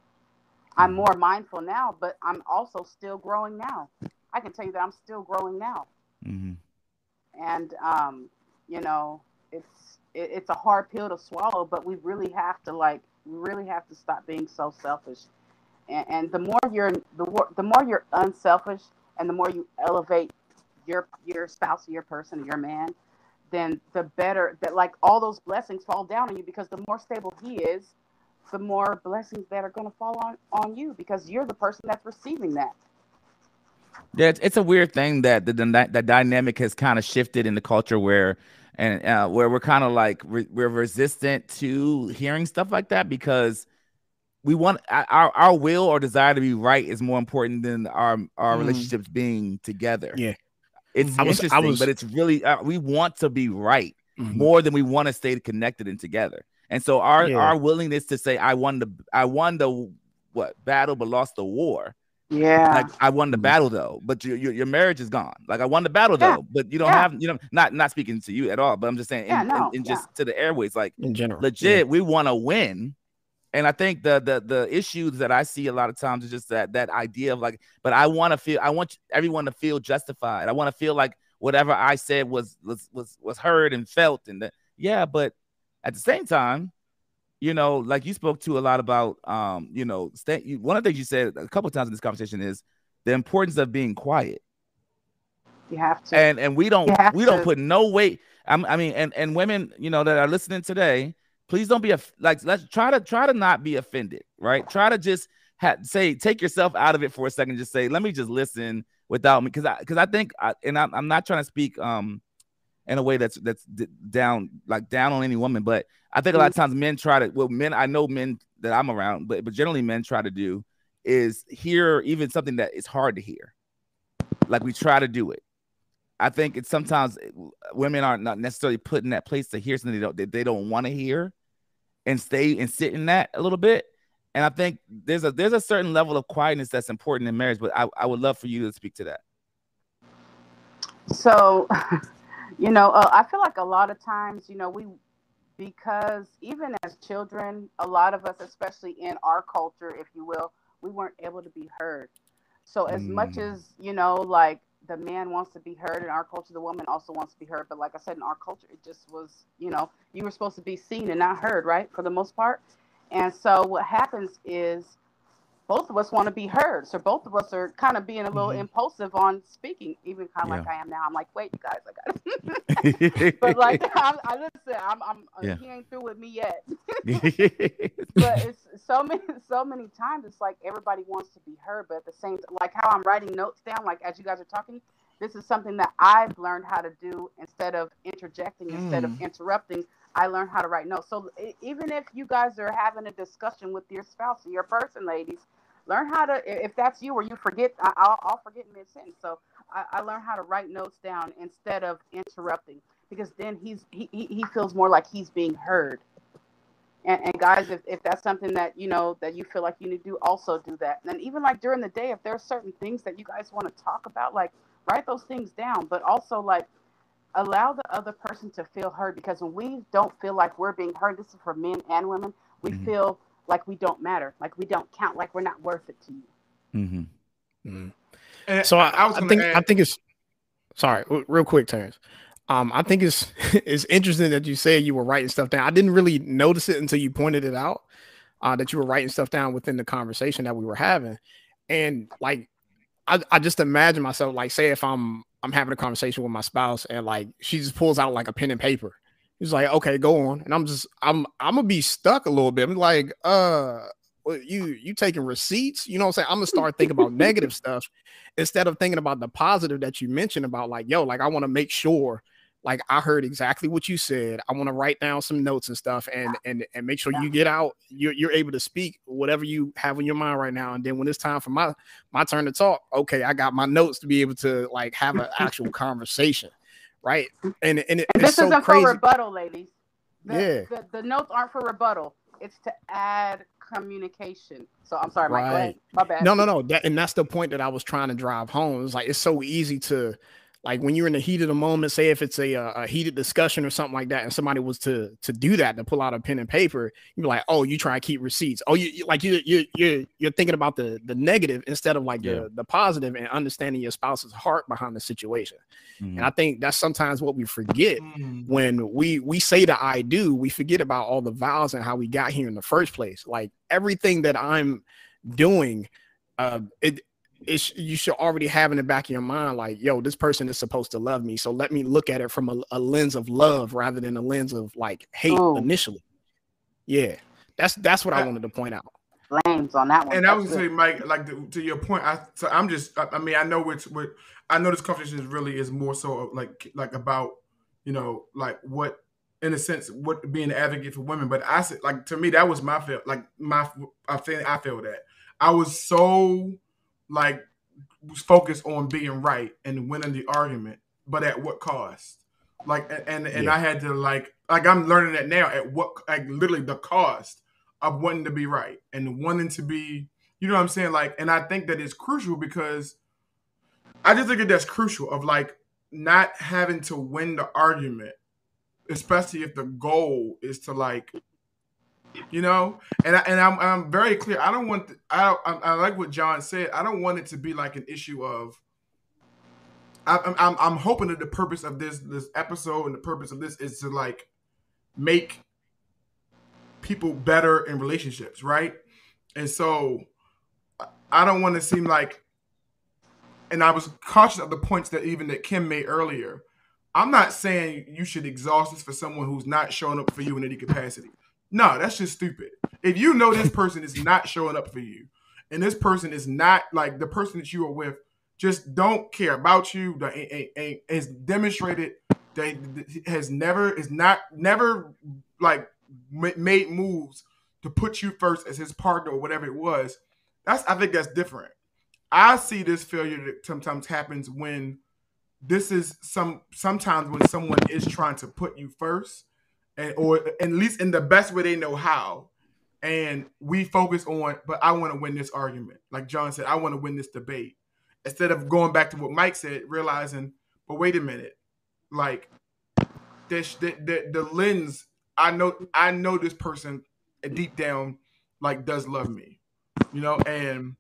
I'm mm-hmm. more mindful now, but I'm also still growing now. I can tell you that I'm still growing now. Mm-hmm. And, um, you know, it's, it, it's a hard pill to swallow, but we really have to like, we really have to stop being so selfish. And, and the more you're, the, the more you're unselfish and the more you elevate your, your spouse or your person or your man, then the better that like all those blessings fall down on you because the more stable he is, the more blessings that are going to fall on on you because you're the person that's receiving that. Yeah, it's, it's a weird thing that the, the, the dynamic has kind of shifted in the culture where and uh, where we're kind of like re- we're resistant to hearing stuff like that because we want our our will or desire to be right is more important than our our mm. relationships being together. Yeah. It's I was, interesting, I was, but it's really uh, we want to be right mm-hmm. more than we want to stay connected and together. And so our yeah. our willingness to say I won the I won the what battle but lost the war. Yeah. Like I won the mm-hmm. battle though, but your your, your marriage is gone. Like I won the battle yeah. though, but you don't yeah. have you know not not speaking to you at all, but I'm just saying in, no. in, in just to the airways like in general. Legit, we want to win and I think the the the issues that I see a lot of times is just that that idea of like, but I want to feel, I want everyone to feel justified. I want to feel like whatever I said was was was was heard and felt, and that yeah. But at the same time, you know, like you spoke to a lot about, um, you know, stay, one of the things you said a couple times in this conversation is the importance of being quiet. You have to, and and we don't we to. don't put no weight. I'm, I mean, and and women, you know, that are listening today please don't be a like let's try to try to not be offended right? Try to just ha- say take yourself out of it for a second. Just say let me just listen without me. Because i because i think I, and I'm, I'm not trying to speak um in a way that's that's d- down like down on any woman but i think a lot of times men try to well men i know men that i'm around but but generally men try to do is hear even something that is hard to hear. Like we try to do it. I think it's sometimes women are not necessarily put in that place to hear something they don't they, they don't want to hear, and stay and sit in that a little bit. And I think there's a there's a certain level of quietness that's important in marriage. But I, I would love for you to speak to that. So, you know, uh, I feel like a lot of times, you know, we because even as children, a lot of us, especially in our culture, if you will, we weren't able to be heard. So as mm. much as you know, like the man wants to be heard in our culture the woman also wants to be heard but like i said in our culture it just was you know you were supposed to be seen and not heard right for the most part and so what happens is both of us want to be heard. So both of us are kind of being a little Mhm. impulsive on speaking, even kind of Yeah. like I am now. I'm like, wait, you guys, I got. It but like, I'm, I listen, I'm, I'm, Yeah. he ain't through with me yet. but it's so many, so many times. It's like everybody wants to be heard, but at the same, like how I'm writing notes down, like as you guys are talking. This is something that I've learned how to do instead of interjecting, instead of mm. interrupting. I learned how to write notes. So even if you guys are having a discussion with your spouse or your person, ladies, learn how to. If that's you or you forget, I- I'll, I'll forget mid sentence. So I, I learned how to write notes down instead of interrupting because then he's he, he he feels more like he's being heard. And, and guys, if, if that's something that you know that you feel like you need to do, also do that. And even like during the day, if there are certain things that you guys want to talk about, like write those things down. But also like allow the other person to feel heard because when we don't feel like we're being heard, this is for men and women, we Mhm. feel like we don't matter, like we don't count, like we're not worth it to you. Mm-hmm. And So I, I was I gonna think I think it's sorry, real quick, Terrence. Um, I think it's it's interesting that you said you were writing stuff down. I didn't really notice it until you pointed it out. Uh, that you were writing stuff down within the conversation that we were having, and like, I, I just imagine myself like, say if I'm I'm having a conversation with my spouse and like she just pulls out like a pen and paper. He's like, okay, go on, and I'm just I'm I'm gonna be stuck a little bit. I'm like, uh, you you taking receipts? You know what I'm saying? I'm gonna start thinking about negative stuff instead of thinking about the positive that you mentioned about like, yo, like I want to make sure like I heard exactly what you said. I want to write down some notes and stuff and and and make sure you get out, you're you're able to speak whatever you have in your mind right now. And then when it's time for my my turn to talk, okay, I got my notes to be able to like have an actual conversation. Right. And and it, And it's this so isn't crazy. for rebuttal, ladies. The, Yeah. The, the notes aren't for rebuttal. It's to add communication. So I'm sorry. Go My bad. No, no, no. That and that's the point that I was trying to drive home. It's like it's so easy to like when you're in the heat of the moment, say if it's a, a a heated discussion or something like that, and somebody was to to do that to pull out a pen and paper, you'd be like, oh, you try to keep receipts. Oh, you, you like you you you you're thinking about the the negative instead of like Yeah. the the positive and understanding your spouse's heart behind the situation. Mhm. And I think that's sometimes what we forget Mm. when we we say the I do, we forget about all the vows and how we got here in the first place. Like everything that I'm doing, uh, it it sh- you should already have in the back of your mind, like, yo, this person is supposed to love me. So let me look at it from a, a lens of love rather than a lens of like hate Oh. initially. Yeah, that's that's what I Uh, wanted to point out. Flames on that one. And I was gonna good. say, Mike, like to, to your point, I so I'm just, I, I mean, I know it's what I know. This conversation is really is more so like like about you know like what in a sense what being an advocate for women. But I said like to me that was my feel like my I feel I feel that I was so like was focused on being right and winning the argument, but at what cost? Like and and, and Yeah. I had to like like I'm learning that now at what like literally the cost of wanting to be right and wanting to be you know what I'm saying like and I think that is crucial because I just think that that's crucial of like not having to win the argument especially if the goal is to like you know and I, and I'm I'm very clear I don't want the, I, I I like what John said I don't want it to be like an issue of I'm, I'm I'm hoping that the purpose of this this episode and the purpose of this is to like make people better in relationships, right? And so I- I don't want to seem like, and I was cautious of the points that even that Kim made earlier. I'm not saying you should exhaust this for someone who's not showing up for you in any capacity. No, that's just stupid. If you know this person is not showing up for you, and this person is not like the person that you are with, just don't care about you. that ain't- Has demonstrated that has never is not never like made moves to put you first as his partner or whatever it was. That's I think that's different. I see this failure that sometimes happens when this is some sometimes when someone is trying to put you first and or at least in the best way they know how. And we focus on but i want to win this argument. Like john said i want to win this debate. Instead of going back to what mike said realizing but wait a minute. Like this the, the, the lens i know i know this person deep down like does love me you know? And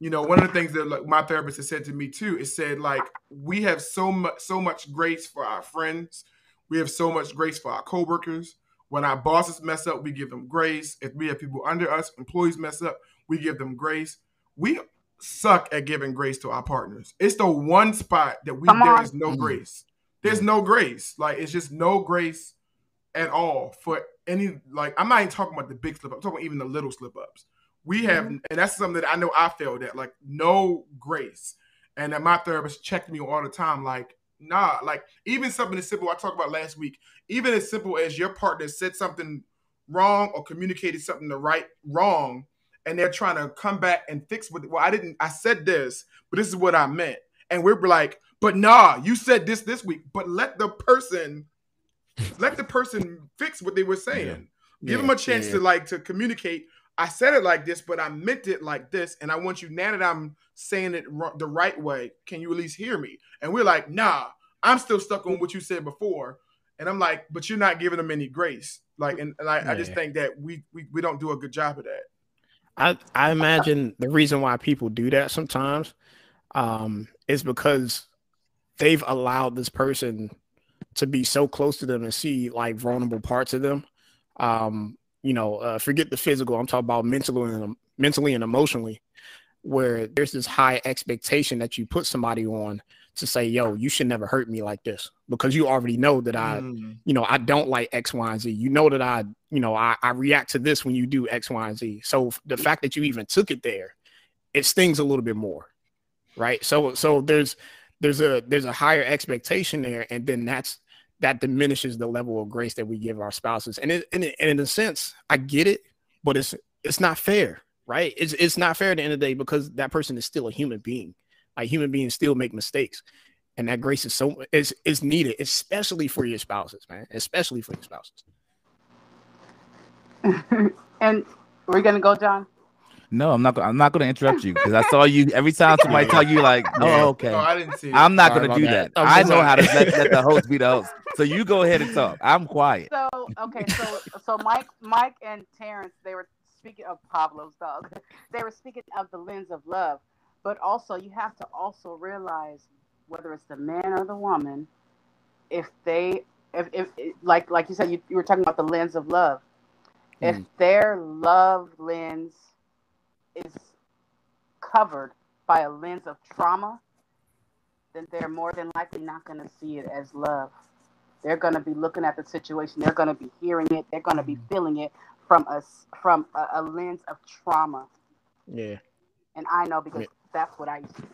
you know one of the things that like, my therapist has said to me too is said like we have so much so much grace for our friends we have so much grace for our coworkers when our bosses mess up we give them grace if we have people under us employees mess up We give them grace. We suck at giving grace to our partners. It's the one spot that we Come there on. is no Mm. grace. There's no grace. Like it's just no grace at all for any like I'm not even talking about the big slip up. I'm talking about even the little slip ups. We have and that's something that I know I failed at, like no grace. And that my therapist checked me all the time, like, nah, like even something as simple I talked about last week, even as simple as your partner said something wrong or communicated something the right wrong, and they're trying to come back and fix what well, I didn't I said this, but this is what I meant. And we're like, but nah, you said this this week, but let the person let the person fix what they were saying. Give Yeah, them a chance yeah, to like to communicate. I said it like this, but I meant it like this, and I want you now that I'm saying it the right way. Can you at least hear me? And we're like, nah, I'm still stuck on what you said before, and I'm like, but you're not giving them any grace. Like, and, and I, I just think that we, we we don't do a good job of that. I I imagine the reason why people do that sometimes um, is because they've allowed this person to be so close to them and see like vulnerable parts of them. Um, you know, uh, forget the physical. I'm talking about mentally and mentally and emotionally, where there's this high expectation that you put somebody on to say, "Yo, you should never hurt me like this," because you already know that I Mm. you know, I don't like X, Y, and Z. You know that I, you know, I, I react to this when you do X, Y, and Z. So the fact that you even took it there, it stings a little bit more, right? So so there's there's a there's a higher expectation there, and then that's that diminishes the level of grace that we give our spouses. And it, and, it, and in a sense, I get it, but it's it's not fair, right? It's it's not fair at the end of the day because that person is still a human being. Like human beings still make mistakes and that grace is so is is needed, especially for your spouses, man. Especially for your spouses. and we're gonna go, John. No, I'm not. Gonna, I'm not going to interrupt you because I saw you every time somebody tell you like, "Oh, Yeah. okay." No, I didn't see it. I'm not going to do that. that. I'm I so know how to let, let the host be the host. So you go ahead and talk. I'm quiet. So okay, so so Mike, Mike and Terrence, they were speaking of Pavlov's dog. They were speaking of the lens of love, but also you have to also realize whether it's the man or the woman, if they, if, if like like you said, you, you were talking about the lens of love. If hmm. their love lens is covered by a lens of trauma, then they're more than likely not going to see it as love. They're going to be looking at the situation. They're going to be hearing it. They're going to be mm-hmm. feeling it from us from a, a lens of trauma. Yeah. And I know because Yeah. that's what I used to. do.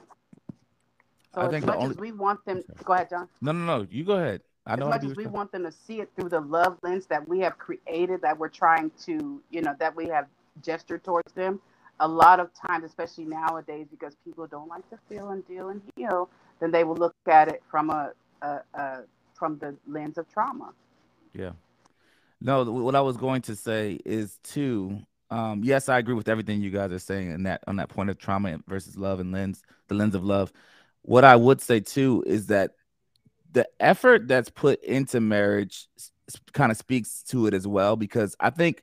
So I as think much only- as we want them, go ahead, John. No, no, no. You go ahead. I As know. I much as we want them to see it through the love lens that we have created, that we're trying to, you know, that we have gestured towards them. A lot of times, especially nowadays, because people don't like to feel and deal and heal, then they will look at it from a, a, a from the lens of trauma. Yeah. No, what I was going to say is too. Um, yes, I agree with everything you guys are saying in that on that point of trauma versus love and lens, the lens of love. What I would say too is that the effort that's put into marriage kind of speaks to it as well because I think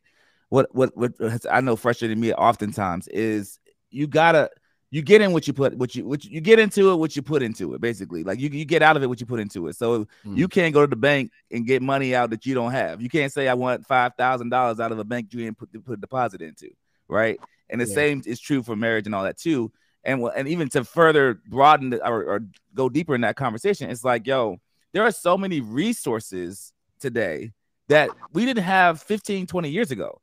what what what has, I know frustrated me oftentimes is you gotta you get in what you put what you what you, you get into it what you put into it basically. Like you you get out of it what you put into it. So hmm. you can't go to the bank and get money out that you don't have. You can't say I want five thousand dollars out of a bank you didn't put put a deposit into right? And the Yeah. same is true for marriage and all that too. And and even to further broaden the, or, or go deeper in that conversation it's like yo there are so many resources today that we didn't have 15 20 years ago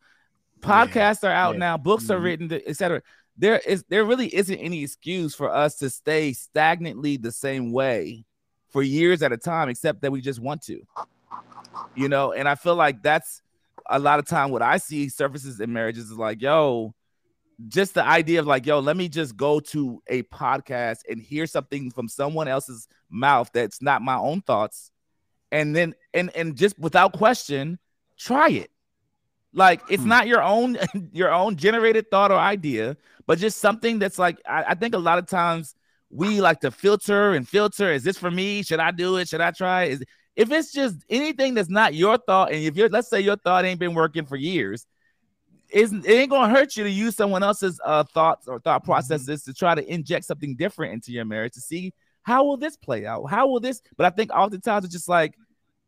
podcasts are out Yeah. now. Books are Mhm. written etc there is there really isn't any excuse for us to stay stagnantly the same way for years at a time except that we just want to. You know and i feel like that's a lot of time what i see surfaces in marriages is like yo just the idea of like yo let me just go to a podcast and hear something from someone else's mouth that's not my own thoughts. And then and and just without question try it like it's Hmm. not your own your own generated thought or idea but just something that's like I, I think a lot of times we like to filter and filter. Is this for me? Should i do it? Should i try is if it's just anything that's not your thought and if you're let's say your thought ain't been working for years isn't it ain't gonna hurt you to use someone else's uh thoughts or thought processes to try to inject something different into your marriage to see how will this play out? How will this but i think oftentimes it's just like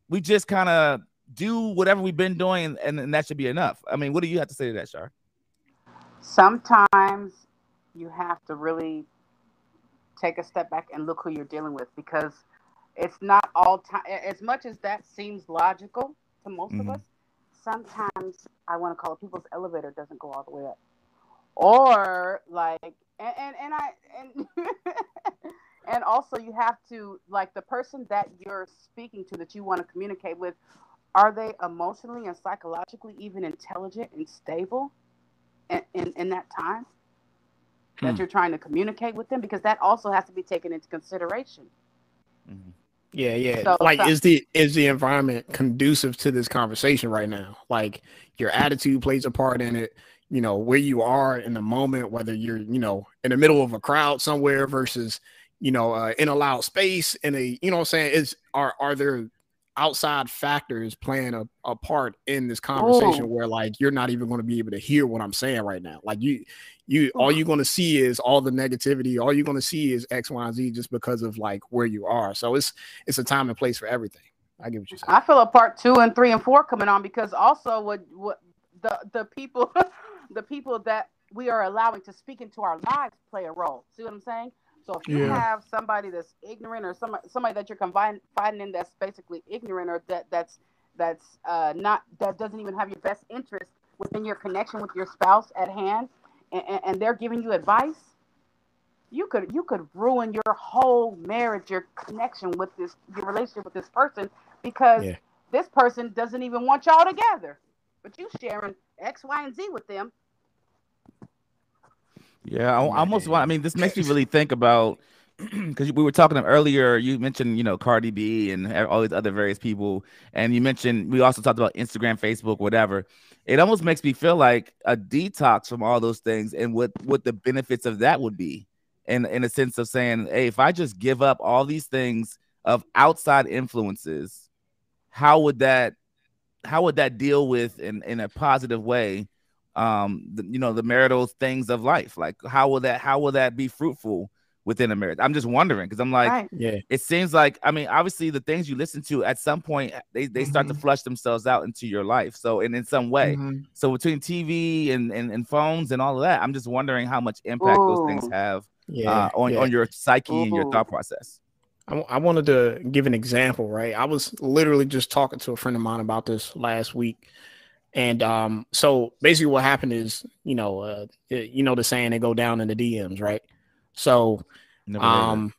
we just kind of do whatever we've been doing and, and, that should be enough i mean what do you have to say to that Shar? sometimes you have to really take a step back and look who you're dealing with because it's not all time as much as that seems logical to most Mhm. of us sometimes i want to call it people's elevator doesn't go all the way up or like and and, and i and and also you have to like the person that you're speaking to that you want to communicate with are they emotionally and psychologically even intelligent and stable in, in, in that time that Hmm. you're trying to communicate with them because that also has to be taken into consideration Mhm. Yeah, yeah. So- like, so- is the is the environment conducive to this conversation right now? Like, your attitude plays a part in it. You know, where you are in the moment, whether you're, you know, in the middle of a crowd somewhere versus, you know, uh, in a loud space. In a, you know, what I'm saying is, are are there outside factors playing a, a part in this oh. conversation Ooh. where like you're not even going to be able to hear what I'm saying right now? Like you, you, oh. all you're going to see is all the negativity. All you're going to see is X, Y, and Z just because of like where you are. So it's it's a time and place for everything. I get what you're saying. I feel a part two and three and four coming on because also what what the the people the people that we are allowing to speak into our lives play a role. See what I'm saying? So if you Yeah. have somebody that's ignorant or somebody somebody that you're confiding in that's basically ignorant or that that's that's uh, not that doesn't even have your best interest within your connection with your spouse at hand, and, and, and they're giving you advice, you could you could ruin your whole marriage, your connection with this your relationship with this person because Yeah. this person doesn't even want y'all together, but you sharing X, Y, and Z with them. Yeah, I, I almost want. I mean, this makes me really think about because we were talking earlier. You mentioned, you know, Cardi B and all these other various people, and you mentioned we also talked about Instagram, Facebook, whatever. It almost makes me feel like a detox from all those things, and what what the benefits of that would be, in in a sense of saying, hey, if I just give up all these things of outside influences, how would that how would that deal with in in a positive way? Um the, you know the marital things of life like how will that how will that be fruitful within a marriage i'm just wondering because i'm like right. Yeah. it seems like i mean obviously the things you listen to at some point they, they start to Mhm. flush themselves out into your life so and in some way Mhm. so between tv and, and and phones and all of that i'm just wondering how much impact those things have Yeah. uh, on, yeah. on your psyche and your thought process I, I wanted to give an example, right? I was literally just talking to a friend of mine about this last week. And um, so basically what happened is, you know, uh, you know the saying they go down in the DMs, right? So Never um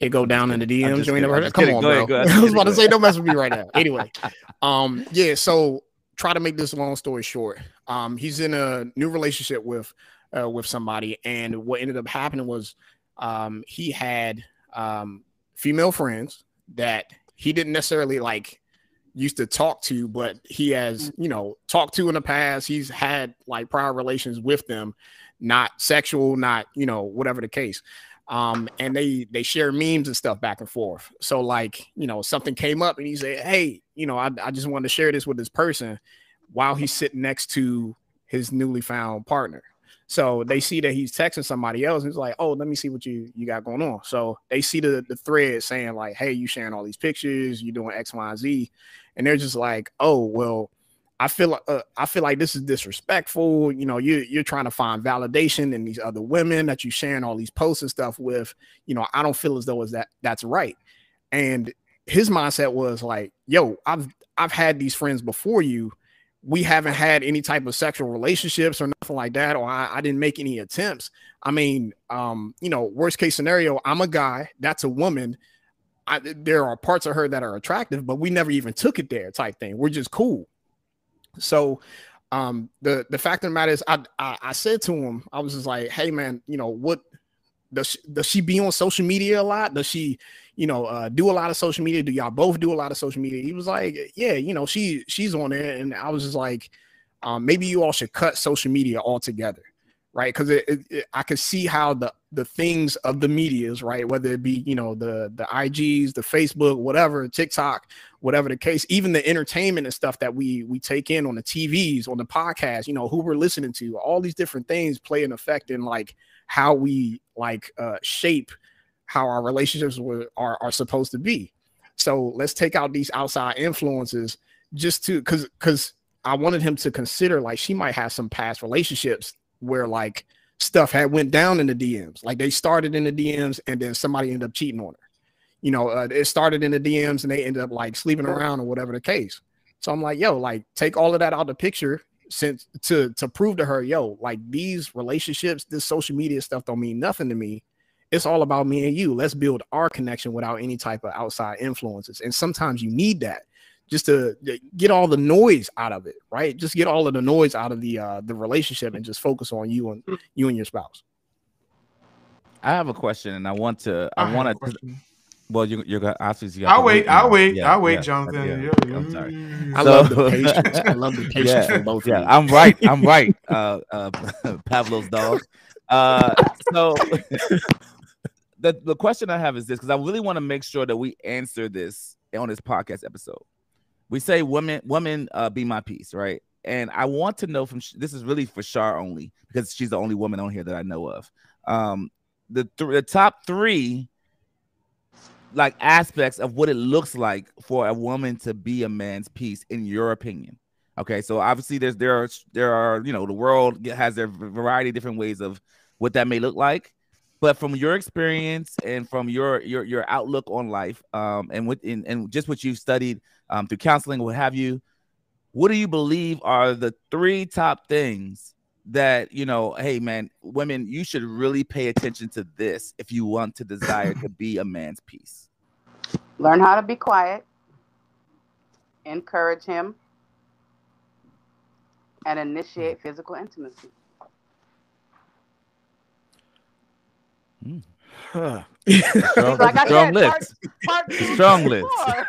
it go down in the DMs. You ain't never heard that? Come kidding. on, Go bro. ahead. I was about to say, don't mess with me right now. Anyway, um, yeah. So try to make this long story short. Um, he's in a new relationship with uh, with somebody, and what ended up happening was, um, he had um female friends that he didn't necessarily like used to talk to, but he has, you know, talked to in the past. He's had like prior relations with them, not sexual, not, you know, whatever the case. Um, and they they share memes and stuff back and forth. So like, you know, something came up and he said, Hey, you know, I, I just wanted to share this with this person while he's sitting next to his newly found partner. So they see that he's texting somebody else. And it's like, oh, let me see what you you got going on. So they see the the thread saying like, hey, you sharing all these pictures, you doing X, Y, and Z, and they're just like, oh, well, I feel uh, I feel like this is disrespectful. You know, you you're trying to find validation in these other women that you're sharing all these posts and stuff with. You know, I don't feel as though as that that's right. And his mindset was like, yo, I've I've had these friends before you we haven't had any type of sexual relationships or nothing like that, or I, I didn't make any attempts. I mean, um, you know, worst case scenario, I'm a guy, that's a woman. I, there are parts of her that are attractive, but we never even took it there, type thing. We're just cool. So, um, the the fact of the matter is, I, I I said to him, I was just like, hey man, you know what? Does she, does she be on social media a lot? Does she, you know, uh, do a lot of social media? Do y'all both do a lot of social media? He was like, yeah, you know, she she's on there, and I was just like, um, maybe you all should cut social media altogether, right? Because I could see how the the things of the media's right, whether it be you know the the IGs, the Facebook, whatever, TikTok, whatever the case, even the entertainment and stuff that we we take in on the TVs, on the podcast, you know, who we're listening to, all these different things play an effect in like how we like uh shape how our relationships were, are are supposed to be. So let's take out these outside influences just to because because I wanted him to consider like she might have some past relationships where like stuff had went down in the DMs. Like they started in the DMs and then somebody ended up cheating on her. You know, uh, it started in the DMs and they ended up like sleeping around or whatever the case. So I'm like, yo, like take all of that out of the picture since to to prove to her, yo, like these relationships, this social media stuff don't mean nothing to me. It's all about me and you. Let's build our connection without any type of outside influences. And sometimes you need that just to get all the noise out of it, right? Just get all of the noise out of the uh the relationship and just focus on you and you and your spouse. I have a question, and I want to. I, I want to. Well, you, you're gonna obviously. you have I'll to wait. I'll wait. Yeah, I'll wait, yeah, Jonathan. yeah, Yeah, I'm sorry. I So- love the patience. I love the patience Yeah, from both Yeah, of you. I'm right. I'm right. Uh, uh, Pavlov's dog. Uh, so the the question I have is this because I really want to make sure that we answer this on this podcast episode. We say women, women, uh, be my peace, right? And I want to know from this is really for Shar only because she's the only woman on here that I know of. Um, the th- the top three like aspects of what it looks like for a woman to be a man's peace in your opinion okay so obviously there's there are there are you know the world has their variety of different ways of what that may look like but from your experience and from your your your outlook on life um and with and just what you've studied um through counseling what have you what do you believe are the three top things that you know hey man women you should really pay attention to this if you want to desire to be a man's peace Learn how to be quiet, encourage him, and initiate physical intimacy. Huh. strong, Like strong list Part two, Strong list. Ah,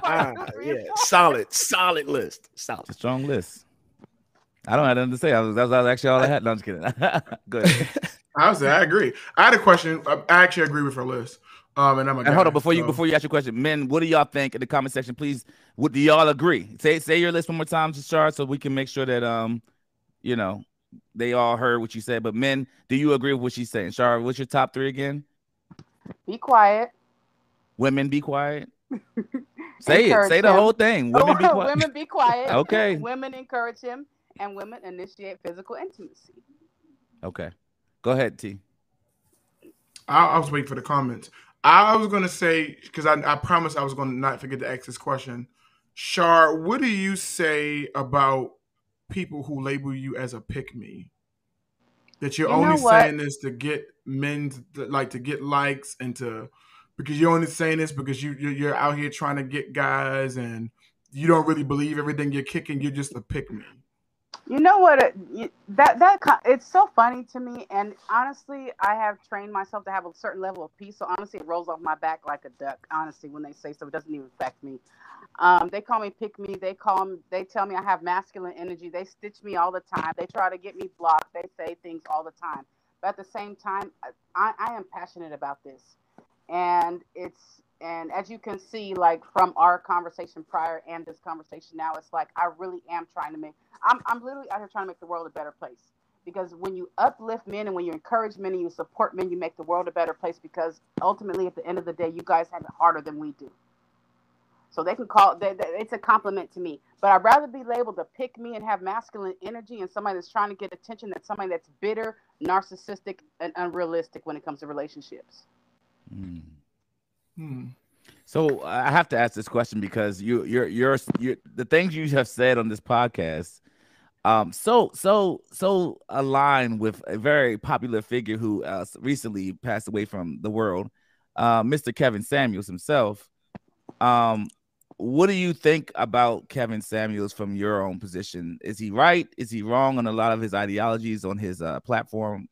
Part two, three, yeah, solid, solid list. Solid. a strong list i don't have nothing to say I was, that was actually all i had no, i'm just kidding good I was. I agree. I had a question. I I actually agree with her list. Um, and I'm a and hold guy, on before you before you ask your question men what do y'all think in the comment section please what do y'all agree say say your list one more time to start so we can make sure that um you know they all heard what you said but men do you agree with what she's saying Shar, what's your top three again Be quiet. women be quiet say it Encourage say the whole thing women be quiet women be quiet. Okay. Women encourage him, and women initiate physical intimacy. okay go ahead t I, I was waiting for the comments. I was gonna say because I, I promised I was gonna not forget to ask this question. Shar, what do you say about people who label you as a pick me? That you're You only saying this to get men to, like to get likes and to because you're only saying this because you you're, you're out here trying to get guys and you don't really believe everything you're kicking. You're just a pick me. You know what? It, that that it's so funny to me, and honestly, I have trained myself to have a certain level of peace. So honestly, it rolls off my back like a duck. Honestly, when they say so, it doesn't even affect me. Um, they call me pick me. They call me. They tell me I have masculine energy. They stitch me all the time. They try to get me blocked. They say things all the time. But at the same time, I, I am passionate about this, and it's and as you can see, like from our conversation prior and this conversation now, it's like I really am trying to make. I'm I'm literally out here trying to make the world a better place. Because when you uplift men and when you encourage men and you support men, you make the world a better place. Because ultimately, at the end of the day, you guys have it harder than we do. So they can call they, they- it's a compliment to me. But I'd rather be labeled to pick me and have masculine energy and somebody that's trying to get attention than somebody that's bitter, narcissistic, and unrealistic when it comes to relationships. Hmm. Hmm. So I have to ask this question because you, you're, you're, you're the things you have said on this podcast, um, so, so, so align with a very popular figure who uh, recently passed away from the world, uh, Mr. Kevin Samuels himself. Um, what do you think about Kevin Samuels from your own position? Is he right? Is he wrong on a lot of his ideologies on his uh, platform?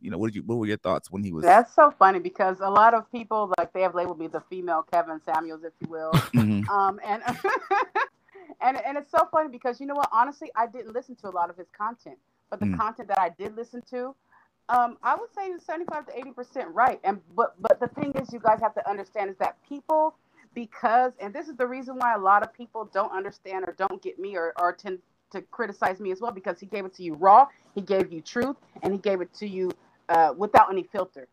You know, what did you? What were your thoughts when he was? That's so funny because a lot of people like they have labeled me the female Kevin Samuels, if you will. Mhm. um, and and and it's so funny because you know what? Honestly, I didn't listen to a lot of his content, but the Mm. content that I did listen to, um, I would say seventy-five to eighty percent right. And but but the thing is, you guys have to understand is that people, because and this is the reason why a lot of people don't understand or don't get me or or tend to criticize me as well because he gave it to you raw, he gave you truth, and he gave it to you uh, without any filter.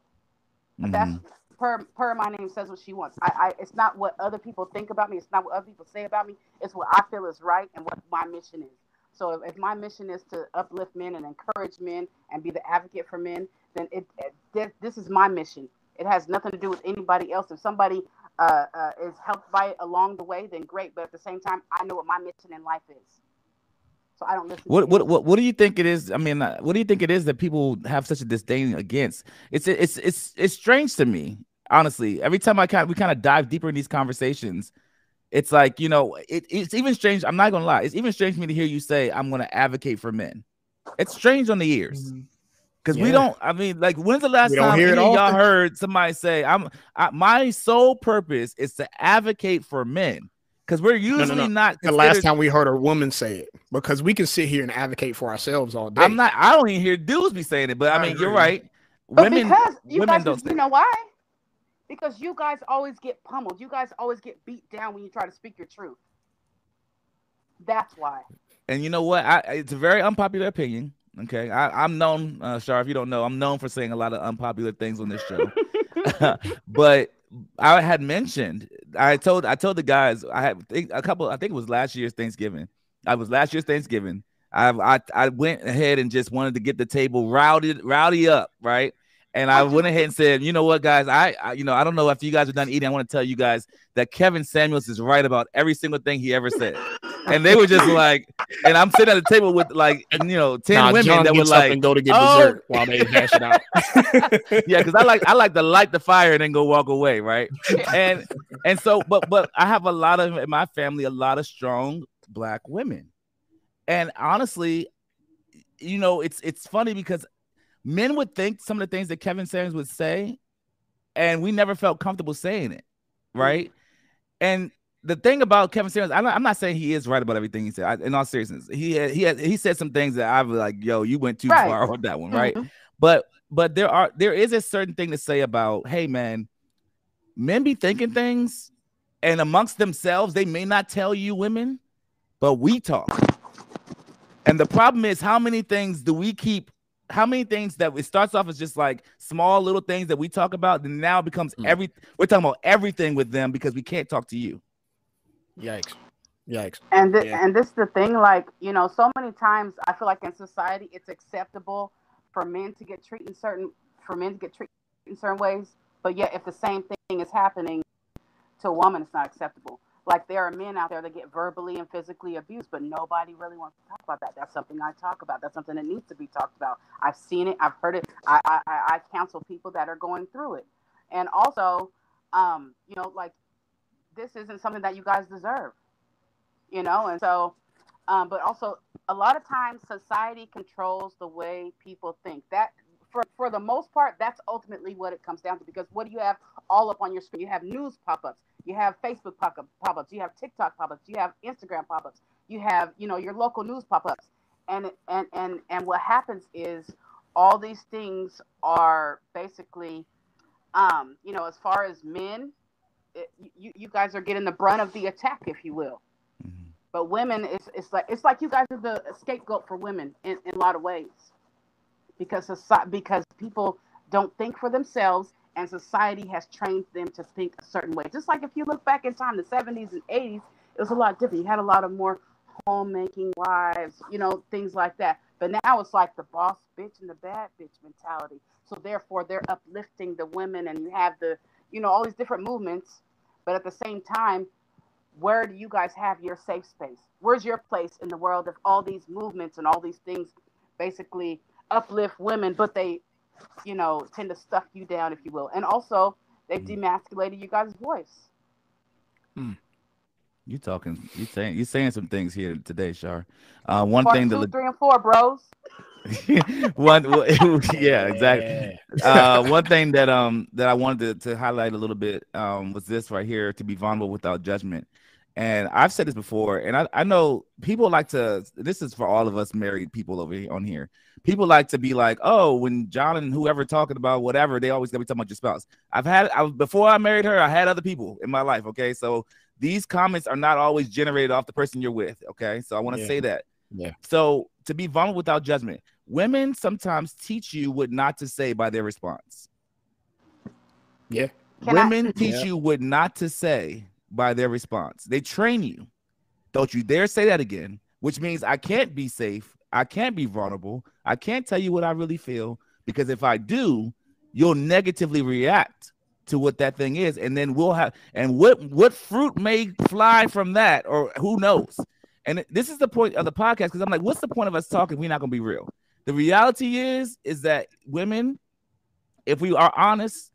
But that's per per my name says what she wants. I, I it's not what other people think about me. It's not what other people say about me. It's what I feel is right and what my mission is. So if, if my mission is to uplift men and encourage men and be the advocate for men, then it, it this is my mission. It has nothing to do with anybody else. If somebody uh, uh, is helped by it along the way, then great. But at the same time, I know what my mission in life is. So I don't listen. What what what what do you think it is? I mean, uh, what do you think it is that people have such a disdain against? It's it's it's it's strange to me, honestly. Every time I kind we kind of dive deeper in these conversations, it's like you know, it, it's even strange. I'm not gonna lie, it's even strange for me to hear you say I'm gonna advocate for men. It's strange on the ears. Mm-hmm. Because yeah. we don't, I mean, like, when's the last time any y'all heard somebody say, "I'm I, my sole purpose is to advocate for men"? Because we're usually no, no, no. not. The last time we heard a woman say it, because we can sit here and advocate for ourselves all day. I'm not. I don't even hear dudes be saying it, but I, I mean, agree. you're right. But women, because you women guys, don't. You know why? Because you guys always get pummeled. You guys always get beat down when you try to speak your truth. That's why. And you know what? I, it's a very unpopular opinion. Okay, I, am known, uh, Shar. If you don't know, I'm known for saying a lot of unpopular things on this show. but I had mentioned, I told, I told the guys, I had a couple. I think it was last year's Thanksgiving. I was last year's Thanksgiving. I, I I went ahead and just wanted to get the table rowdy, rowdy up, right? And I went ahead and said, you know what, guys, I, I, you know, I don't know if you guys are done eating. I want to tell you guys that Kevin Samuels is right about every single thing he ever said. and they were just like, and I'm sitting at the table with like, you know, ten nah, women John that were like, and go to get oh. dessert while they hash it out. yeah, because I like I like to light the fire and then go walk away, right? And and so, but but I have a lot of in my family, a lot of strong black women, and honestly, you know, it's it's funny because men would think some of the things that Kevin Samuels would say, and we never felt comfortable saying it, right? And the thing about Kevin Samuels, I'm not, I'm not, saying he is right about everything he said. I, in all seriousness, he had, he had, he said some things that I was like, "Yo, you went too right. far on that one," right? Mm-hmm. But but there are there is a certain thing to say about, hey man, men be thinking things, and amongst themselves, they may not tell you women, but we talk. And the problem is, how many things do we keep how many things that it starts off as just like small little things that we talk about, then now it becomes mm. every we're talking about everything with them because we can't talk to you. Yikes. Yikes. And th- yeah. and this is the thing, like, you know, so many times I feel like in society it's acceptable for men to get treated in certain for men to get treated in certain ways, but yet if the same thing is happening to a woman, it's not acceptable. Like there are men out there that get verbally and physically abused, but nobody really wants to talk about that. That's something I talk about. That's something that needs to be talked about. I've seen it. I've heard it. I I, I counsel people that are going through it, and also, um, you know, like this isn't something that you guys deserve, you know, and so, um, but also a lot of times society controls the way people think. That for for the most part, that's ultimately what it comes down to. Because what do you have all up on your screen? You have news pop-ups you have Facebook pop-ups, you have TikTok pop-ups, you have Instagram pop-ups, you have, you know, your local news pop-ups. And and and and what happens is all these things are basically um, you know, as far as men, it, you, you guys are getting the brunt of the attack, if you will. Mm-hmm. But women, it's, it's like it's like you guys are the scapegoat for women in, in a lot of ways, because society, because people don't think for themselves and society has trained them to think a certain way. Just like if you look back in time, the 70s and 80s, it was a lot different. You had a lot of more homemaking wives, you know, things like that. But now it's like the boss bitch and the bad bitch mentality. So therefore, they're uplifting the women, and you have the, you know, all these different movements. But at the same time, where do you guys have your safe space? Where's your place in the world if all these movements and all these things basically uplift women, but they you know, tend to stuff you down, if you will. And also, they've mm. demasculated you guys' voice. Hmm. You talking? You saying? You saying some things here today, Shar. Uh, one Part thing two, three, and four, bros. one, yeah, exactly. Uh, one thing that um that I wanted to, to highlight a little bit um was this right here: to be vulnerable without judgment. And I've said this before, and I, I know people like to. This is for all of us married people over here on here. People like to be like, oh, when John and whoever talking about whatever, they always gonna be talking about your spouse. I've had, I before I married her, I had other people in my life. Okay, so these comments are not always generated off the person you're with. Okay, so I want to yeah. say that. Yeah. So to be vulnerable without judgment, women sometimes teach you what not to say by their response. Yeah. Can women I- teach yeah. you what not to say by their response. They train you. Don't you dare say that again. which means I can't be safe. I can't be vulnerable. I can't tell you what I really feel because if I do, you'll negatively react to what that thing is and then we'll have and what what fruit may fly from that or who knows and this is the point of the podcast because i'm like what's the point of us talking we're not going to be real the reality is is that women if we are honest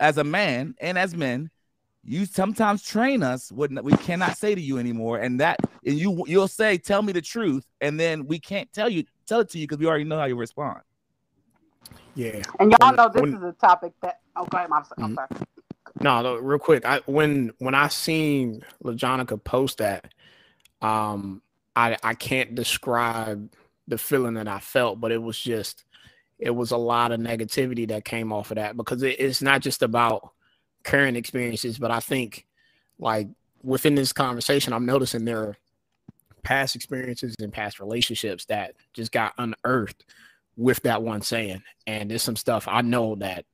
as a man and as men you sometimes train us what we cannot say to you anymore and that and you you'll say tell me the truth and then we can't tell you tell it to you because we already know how you respond Yeah. And y'all When- know this when- is a topic that. Oh, go ahead, I'm, I'm Mhm. sorry. No, no, real quick. I when when I seen LaJonica post that, um, I I can't describe the feeling that I felt, but it was just it was a lot of negativity that came off of that because it, it's not just about current experiences, but I think like within this conversation, I'm noticing there are past experiences and past relationships that just got unearthed with that one saying. And there's some stuff I know that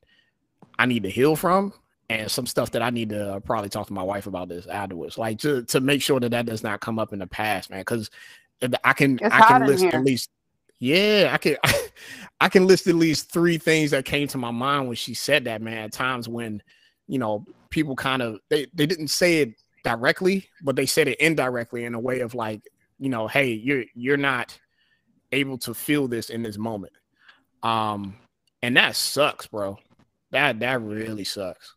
I need to heal from and some stuff that I need to uh, probably talk to my wife about this afterwards, like to to make sure that that does not come up in the past, man. Because I can It's I can list at least yeah I can I can list at least three things that came to my mind when she said that, man. At times when you know people kind of they they didn't say it directly, but they said it indirectly in a way of like you know, hey, you're you're not able to feel this in this moment, um, and that sucks, bro. That that really sucks.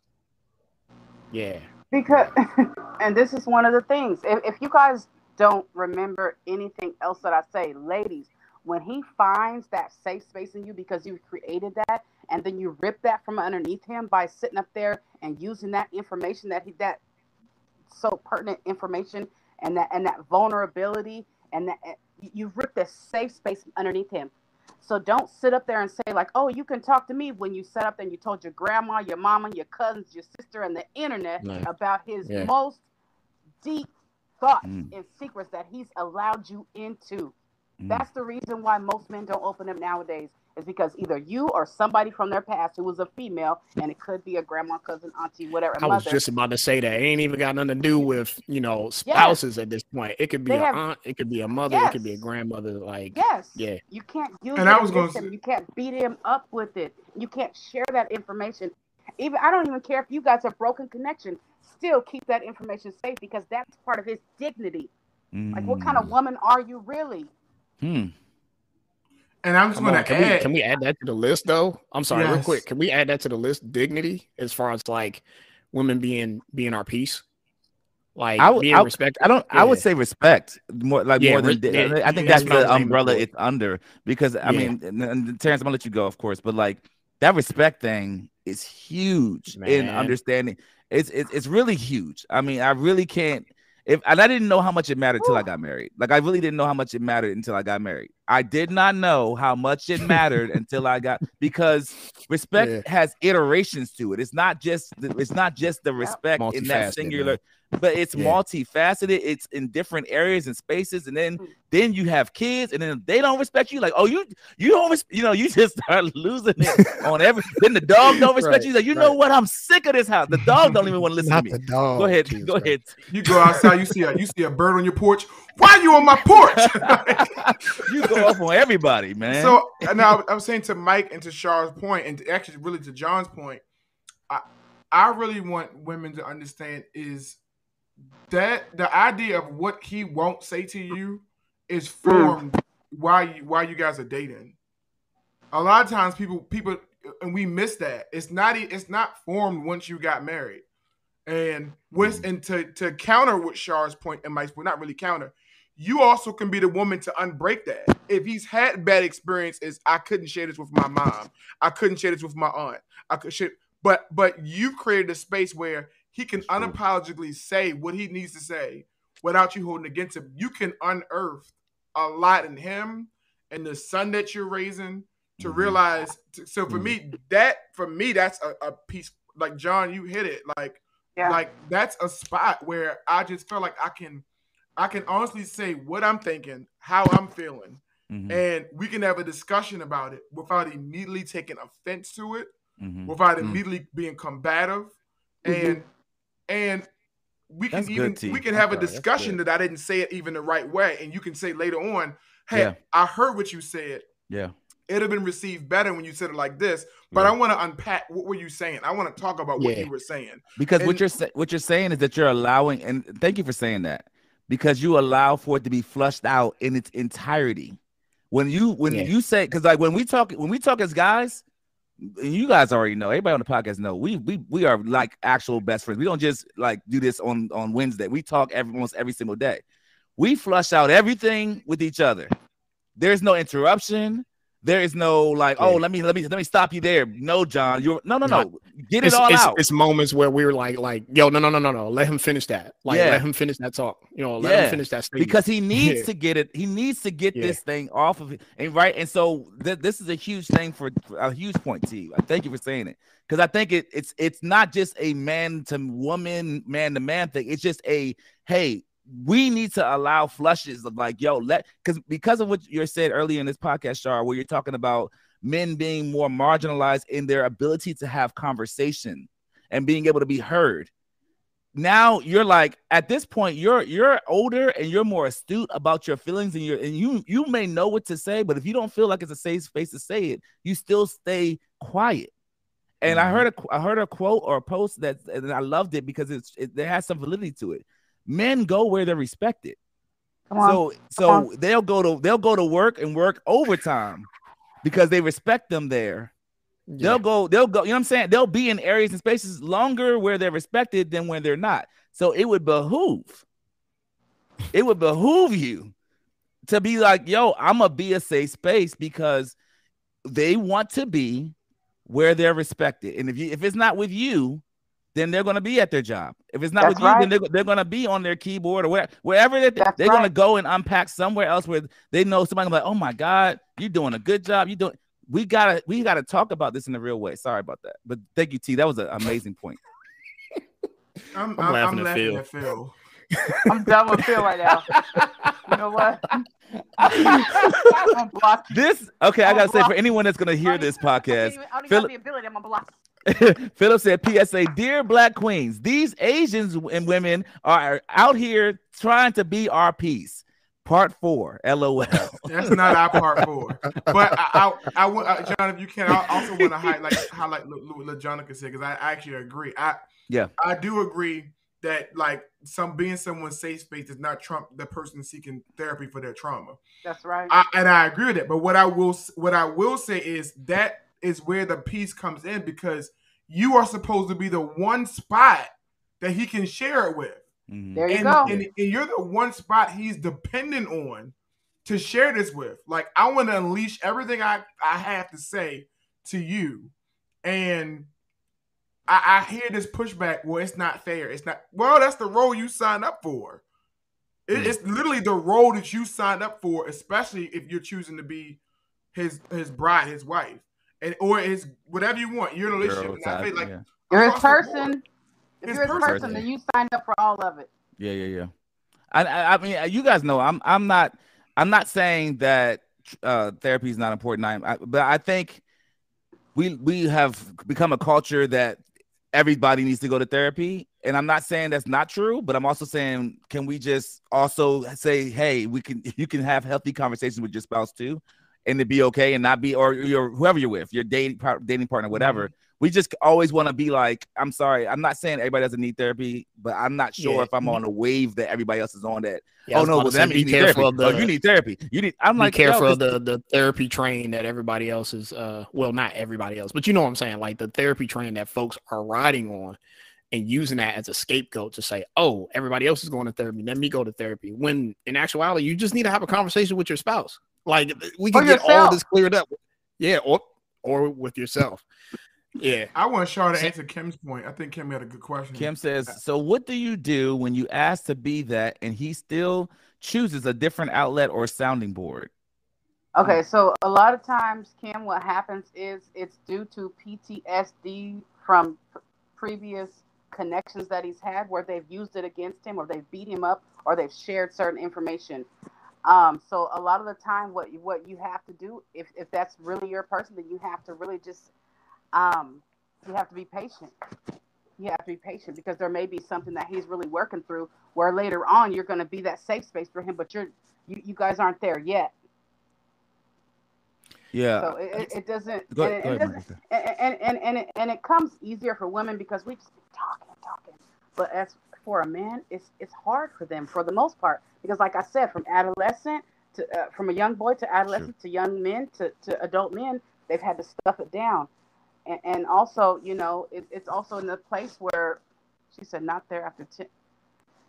Yeah. Because, and this is one of the things. If, if you guys don't remember anything else that I say, ladies, when he finds that safe space in you because you created that, and then you rip that from underneath him by sitting up there and using that information that he that so pertinent information and that and that vulnerability and that you rip the safe space underneath him. So don't sit up there and say like, "Oh, you can talk to me" when you set up and you told your grandma, your mama, your cousins, your sister, and the internet Right. about his Yeah. most deep thoughts Mm. and secrets that he's allowed you into. Mm. That's the reason why most men don't open up nowadays. Is because either you or somebody from their past who was a female, and it could be a grandma, cousin, auntie, whatever, I was mother. just about to say that it ain't even got nothing to do with you know spouses at this point. It could be They an have- aunt, it could be a mother, it could be a grandmother. Like Yes. yeah, You can't use And it I was gonna say- You can't beat him up with it. You can't share that information. Even I don't even care if you guys have broken connection. Still keep that information safe because that's part of his dignity. Like, what kind of woman are you really? Hmm. And I'm just going to can we add. can we add that to the list though? I'm sorry, real quick. Can we add that to the list? Dignity, as far as like women being being our peace, like I would- being I would- respected. I don't. I would say respect more, like Yeah, more than. re- yeah, I think that's that's what I was the umbrella for. it's under because I Yeah. mean, and, and Terrence, I'm gonna let you go, of course, but like that respect thing is huge in understanding. It's, it's it's really huge. I mean, I really can't. If and I didn't know how much it mattered till I got married. Like I really didn't know how much it mattered until I got married. I did not know how much it mattered until I got because respect Yeah. has iterations to it. It's not just the, it's not just the respect in that Multifaceted, singular but it's Yeah. multifaceted. It's in different areas and spaces, and then Mm. then you have kids, and then they don't respect you. Like, oh, you you don't, res- you know, you just start losing it on every. Then the dog don't respect Right, you. Like, you know what? I'm sick of this house. The dog don't even want to listen Not to the me. dog. Go ahead, Jesus go Christ. ahead. You go outside, you see a you see a bird on your porch. Why are you on my porch? you go off on everybody, man. So now I'm saying to Mike and to Shar's point, and actually really to John's point, I I really want women to understand is that the idea of what he won't say to you is formed while you while you guys are dating. A lot of times people people and we miss that. It's not it's not formed once you got married. And with mm. and to to counter what Shar's point and Mike's point, not really counter, you also can be the woman to unbreak that. If he's had bad experiences, I couldn't share this with my mom. I couldn't share this with my aunt. I could share, but but you've created a space where he can unapologetically say what he needs to say without you holding against him. You can unearth a lot in him and the son that you're raising to Mhm. realize. So for me, that for me, that's a, a peace. Like John, you hit it. Like Yeah. like that's a spot where I just feel like I can I can honestly say what I'm thinking, how I'm feeling, Mhm, and we can have a discussion about it without immediately taking offense to it, mhm. without Mm. immediately being combative, Mhm. and and we can That's good, even T. we can have a discussion that I didn't say it even the right way, and you can say later on, "Hey, Yeah. I heard what you said. Yeah. It'd have been received better when you said it like this." But Yeah. I want to unpack what were you saying. I want to talk about what Yeah. you were saying. Because what you're what you're saying is that you're allowing, and thank you for saying that, because you allow for it to be flushed out in its entirety. When you when Yeah. you say, because like when we talk when we talk as guys, you guys already know, everybody on the podcast know we we we are like actual best friends. We don't just like do this on on Wednesday. We talk every almost every single day. We flush out everything with each other. There's no interruption. There is no like, oh, let me let me let me stop you there. No, John, you're no no No. Get it It's, all it's, out. it's moments where we were like, like, yo, no, no, no, no, no. Let him finish that. Like, Yeah. let him finish that talk. You know, let Yeah. him finish that statement. because he needs Yeah. to get it. He needs to get this thing off of it, and right. And so th- this is a huge thing for, for a huge point to you. I thank you for saying it because I think it, it's it's not just a man to woman, man to man thing. It's just a hey, we need to allow flushes of like yo let because because of what you're said earlier in this podcast, Shar, where you're talking about men being more marginalized in their ability to have conversation and being able to be heard now you're like at this point you're you're older and you're more astute about your feelings and you're and you you may know what to say but if you don't feel like it's a safe space to say it you still stay quiet. And i mm-hmm. heard a i heard a quote or a post that and i loved it because it's it, there has some validity to it men go where they're respected Come on. so so they'll go to they'll go to work and work overtime because they respect them there Yeah. They'll go, they'll go, you know what I'm saying? They'll be in areas and spaces longer where they're respected than when they're not. So it would behoove, it would behoove you to be like, yo, I'm gonna be a safe space because they want to be where they're respected. And if you if it's not with you, then they're gonna be at their job. If it's not That's with you, then they're, they're gonna be on their keyboard or where, wherever they they're gonna go and unpack somewhere else where they know somebody like, oh my God, you're doing a good job. You doing we gotta we gotta talk about this in a real way. Sorry about that. But thank you, T. That was an amazing point. I'm, I'm I'm, laughing I'm at laughing Phil. at Phil. I'm done with Phil right now. You know what? I'm gonna block you. This okay, I Oh, gotta say for anyone that's gonna hear this I don't podcast, even- I don't even Phil- have the ability. I'm gonna block you. Philip said, PSA, dear black queens, these Asians and women are out here trying to be our peace. Part four, LOL. That's not our part four. But I, I, I, want- uh, John, if you can, I also want to highlight highlight what what Jonica said because I actually agree. I Yeah. I do agree that like some being someone's safe space does not trump the person seeking therapy for their trauma. That's right. I, and I agree with that. But what I will what I will say is that is where the peace comes in because you are supposed to be the one spot that he can share it with. Mhm. there you and, go. and, and you're the one spot he's dependent on to share this with. Like I want to unleash everything I, I have to say to you. And I, I hear this pushback, well, it's not fair. It's not well, that's the role you signed up for. It- Hmm. It's literally the role that you signed up for, especially if you're choosing to be his his bride, his wife, and or his whatever you want. You're in a relationship. Girl And I feel like yeah. You're his across board, person. If His you're his person. person, then you signed up for all of it. Yeah, yeah, yeah. I, I, I mean, you guys know I'm, I'm not, I'm not saying that uh, therapy is not important. I, I, but I think we, we have become a culture that everybody needs to go to therapy, and I'm not saying that's not true. But I'm also saying, can we just also say, hey, we can, you can have healthy conversations with your spouse too, and to be okay, and not be, or your whoever you're with, your dating dating partner, whatever. We just always want to be like, I'm sorry, I'm not saying everybody doesn't need therapy, but I'm not sure Yeah. if I'm on a wave that everybody else is on. That Yeah, oh no, well that means be you need careful therapy. the oh, you need therapy. You need. I'm be like, careful of the the therapy train that everybody else is uh well not everybody else but you know what i'm saying like the therapy train that folks are riding on and using that as a scapegoat to say oh everybody else is going to therapy let me go to therapy when in actuality you just need to have a conversation with your spouse like we can get all this cleared up yeah or or with yourself yeah I want Shar to answer Kim's point. I think Kim had a good question. Kim says, so what do you do when you ask to be that and he still chooses a different outlet or sounding board? Okay, so a lot of times, Kim, what happens is it's due to PTSD from p- previous connections that he's had where they've used it against him or they've beat him up or they've shared certain information. Um, so a lot of the time, what you, what you have to do, if, if that's really your person, then you have to really just, um, you have to be patient. you have to be patient because there may be something that he's really working through where later on you're going to be that safe space for him but you're you, you guys aren't there yet Yeah. so it, it, doesn't Go- and, it- go it ahead, doesn't and, and, and, and, it, and it comes easier for women because we just be talking and talking but as for a man it's it's hard for them for the most part. Because like i said from adolescent to uh, from a young boy to adolescent to young men to, to adult men they've had to stuff it down. And, and also you know it, it's also in the place where she said not there after 10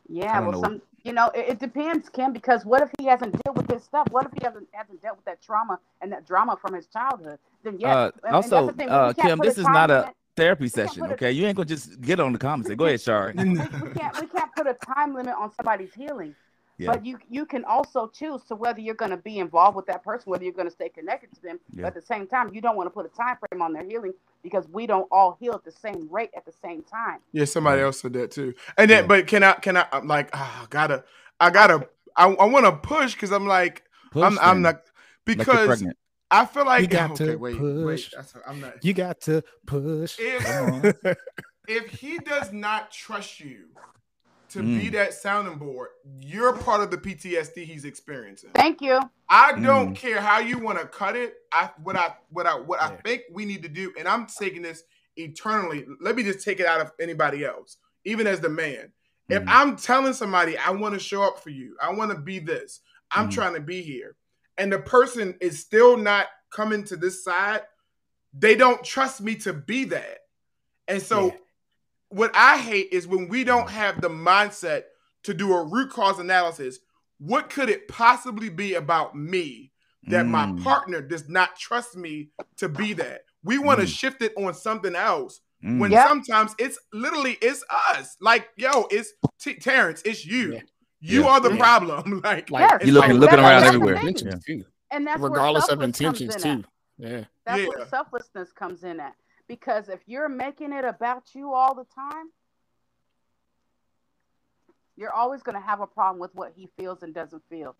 yeah well know. some you know it, it depends kim because what if he hasn't dealt with this stuff? What if he hasn't hasn't dealt with that trauma and that drama from his childhood? Then yeah Uh, and- and also, thing, uh, Kim, this is not a therapy session, put a- okay? You ain't gonna just get on the comments. Go ahead, Shari. we, we can't we can't put a time limit on somebody's healing Yeah. but you you can also choose to whether you're going to be involved with that person whether you're going to stay connected to them Yeah. but at the same time you don't want to put a time frame on their healing because we don't all heal at the same rate at the same time Yeah, somebody else said that too. And then, Yeah. but can I? Can I? I'm like, ah, gotta, I gotta, I, I want to push because I'm like, Push I'm, I'm not because pregnant. I feel like You got okay, to wait, wait, push. that's, I'm not. You got to push. If if he does not trust you to be Mm. that sounding board, you're part of the PTSD he's experiencing. thank you I don't Mm. care how you want to cut it. I what I what I what I think we need to do, and I'm taking this eternally. Let me just take it out of anybody else, even as the man. If Mhm. I'm telling somebody I want to show up for you, I want to be this, I'm Mhm. trying to be here, and the person is still not coming to this side, they don't trust me to be that. And so Yeah. what I hate is when we don't have the mindset to do a root cause analysis. What could it possibly be about me that my Mm. partner does not trust me to be that? We want to Mm. shift it on something else Mm. when Yep. sometimes it's literally it's us. Like, yo, it's T- Terrence, it's you. Yeah. You Yeah. are the Yeah. problem. like, Like, Yes. You looking like- looking around everywhere. thing. Intentions too. and that's where Regardless of comes intentions in at. too. Yeah. That's Yeah. where selflessness comes in at. Because if you're making it about you all the time, you're always going to have a problem with what he feels and doesn't feel.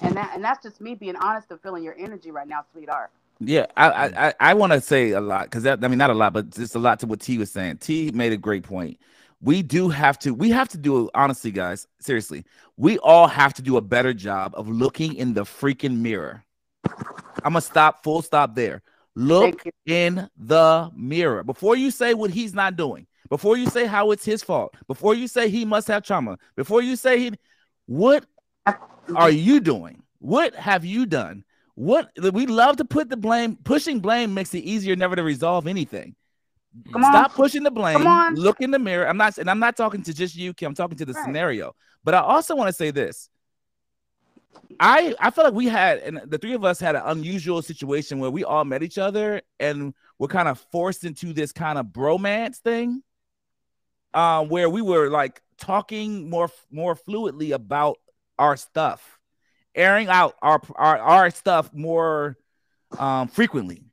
And that and that's just me being honest and feeling your energy right now, sweetheart. Yeah, I I I, I want to say a lot because that I mean not a lot, but just a lot to what T was saying. T made a great point. We do have to. We have to do honestly, guys. Seriously, we all have to do a better job of looking in the freaking mirror. I'm gonna stop. Full stop there. Look in the mirror before you say what he's not doing. Before you say how it's his fault. Before you say he must have trauma. Before you say he, what are you doing? What have you done? What we love to put the blame, pushing blame makes it easier never to resolve anything. Come on. Stop pushing the blame. Come on. Look in the mirror. I'm not, and I'm not talking to just you, Kim. I'm talking to the Right. scenario. But I also want to say this. I I feel like we had, and the three of us had an unusual situation where we all met each other and we're kind of forced into this kind of bromance thing, uh, where we were like talking more more fluidly about our stuff, airing out our our, our stuff more um, frequently.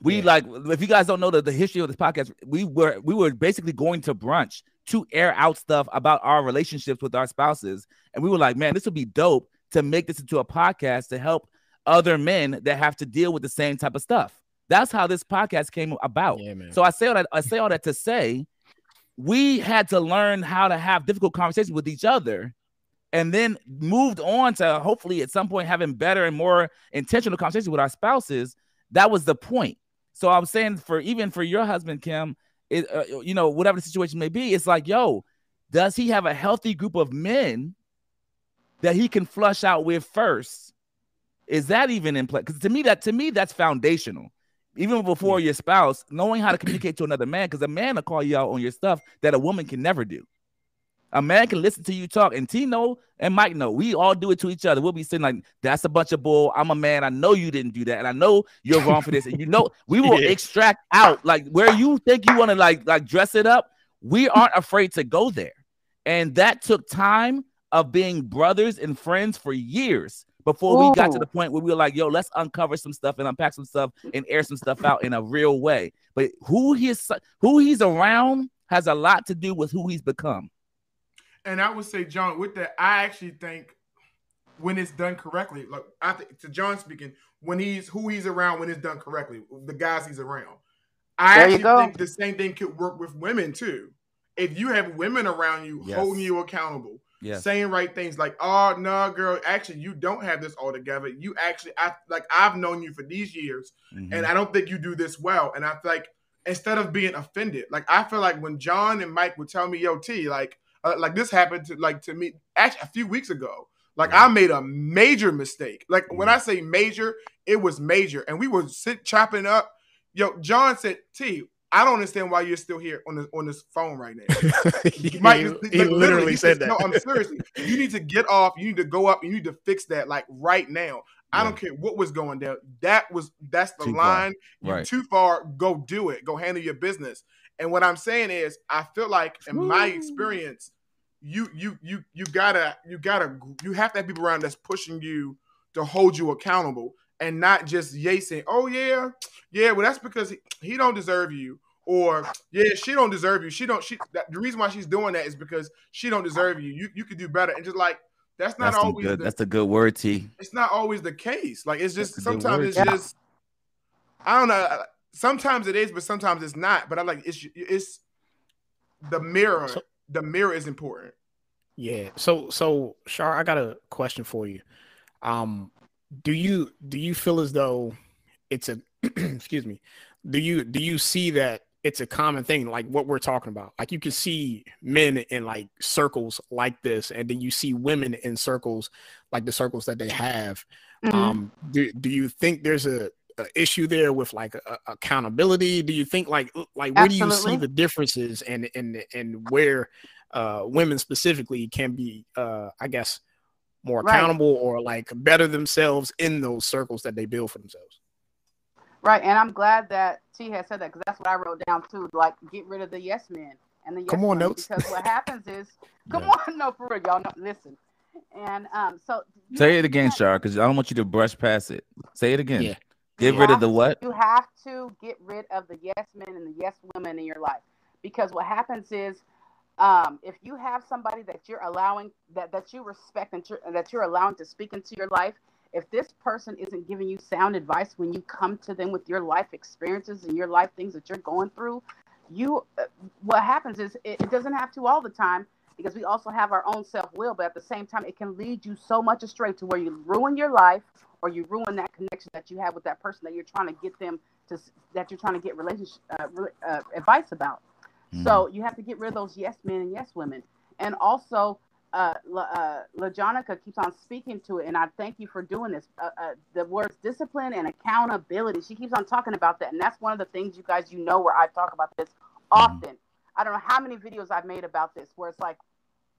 We Yeah. like if you guys don't know the, the history of this podcast, we were we were basically going to brunch to air out stuff about our relationships with our spouses, and we were like, man, this would be dope to make this into a podcast to help other men that have to deal with the same type of stuff. That's how this podcast came about. Yeah. So I say all that I say all that to say we had to learn how to have difficult conversations with each other and then moved on to hopefully at some point having better and more intentional conversations with our spouses. That was the point. So I'm saying for even for your husband, Kim, it, uh, you know, whatever the situation may be, it's like, yo, does he have a healthy group of men that he can flush out with first? Is that even in play? Because to me, that to me, that's foundational. Even before your spouse, knowing how to communicate to another man, because a man will call you out on your stuff that a woman can never do. A man can listen to you talk, and Tino and Mike know we all do it to each other. We'll be sitting like, "That's a bunch of bull." I'm a man. I know you didn't do that, and I know you're wrong for this. And you know, we will Yeah. extract out like where you think you want to like like dress it up. We aren't afraid to go there, and that took time of being brothers and friends for years before we got to the point where we were like, "Yo, let's uncover some stuff and unpack some stuff and air some stuff out in a real way." But who he's who he's around has a lot to do with who he's become. And I would say, John, with that, I actually think when it's done correctly, like I think to John speaking, when he's who he's around when it's done correctly, the guys he's around. I There actually think the same thing could work with women too. If you have women around you Yes. holding you accountable, Yes. saying right things like, "Oh no, girl, actually you don't have this all together. You actually, I like I've known you for these years, Mhm. and I don't think you do this well." And I feel like instead of being offended, like I feel like when John and Mike would tell me, "Yo, T," like uh, like this happened to like to me actually a few weeks ago. Like Yeah. I made a major mistake. Like when Mhm. I say major, it was major, and we were sit chopping up. Yo, John said, "T, I don't understand why you're still here on this on this phone right now." he, Mike, he like, literally he said that. No, I'm seriously. You need to get off. You need to go up. You need to fix that like right now. I don't care what was going down. That was that's the Too line. Right. too far. Go do it. Go handle your business. And what I'm saying is, I feel like in my experience, you you you you gotta you gotta you have to have people around that's pushing you to hold you accountable and not just yay saying, "Oh yeah, yeah." Well, that's because he, he don't deserve you, or yeah, she don't deserve you. She don't. She that, the reason why she's doing that is because she don't deserve you. You you could do better, and just like that's not That's the always good. the, That's a good word, T. it's not always the case. Like it's just That's a good sometimes word, it's yeah. just I don't know. Sometimes it is, but sometimes it's not. But I like it's it's the mirror. So- the mirror is important. Yeah. So so Shar, I got a question for you. Um do you do you feel as though it's a excuse me. Do you do you see that it's a common thing like what we're talking about? Like you can see men in like circles like this and then you see women in circles like the circles that they have. Mhm. Um do, do you think there's a, a issue there with like a, accountability? Do you think like like where do you see the differences and and and where uh women specifically can be uh I guess more Right. accountable or like better themselves in those circles that they build for themselves. Right, and I'm glad that T has said that because that's what I wrote down too. Like, get rid of the yes men and the yes Come on, women, notes. because what happens is, come Yeah. on, no, for real, y'all know, listen, and um, so Say it again, you Shar, because I don't want you to brush past it. Say it again. Yeah. Get You rid of the to- what? You have to get rid of the yes men and the yes women in your life because what happens is, um, if you have somebody that you're allowing that that you respect and you're, that you're allowing to speak into your life, if this person isn't giving you sound advice when you come to them with your life experiences and your life things that you're going through, you uh, what happens is it, it doesn't have to all the time because we also have our own self will, but at the same time, it can lead you so much astray to where you ruin your life or you ruin that connection that you have with that person that you're trying to get them to that you're trying to get relationship uh, uh, advice about. So you have to get rid of those yes men and yes women, and also uh, La, uh, LaJonica keeps on speaking to it, and I thank you for doing this. Uh, uh, the words discipline and accountability. She keeps on talking about that, and that's one of the things you guys you know where I talk about this often. I don't know how many videos I've made about this, where it's like,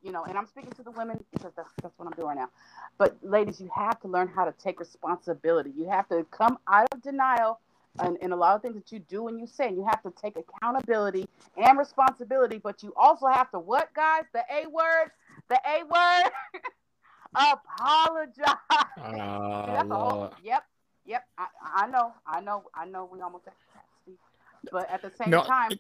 you know, and I'm speaking to the women because that's that's what I'm doing now. But ladies, you have to learn how to take responsibility. You have to come out of denial and, and a lot of things that you do and you say. and You have to take accountability and responsibility, but you also have to what, guys? The A word, the A word. Apologize. Uh, that's a whole, yep, yep. I, I know, I know, I know. We almost at capacity, but at the same No, time,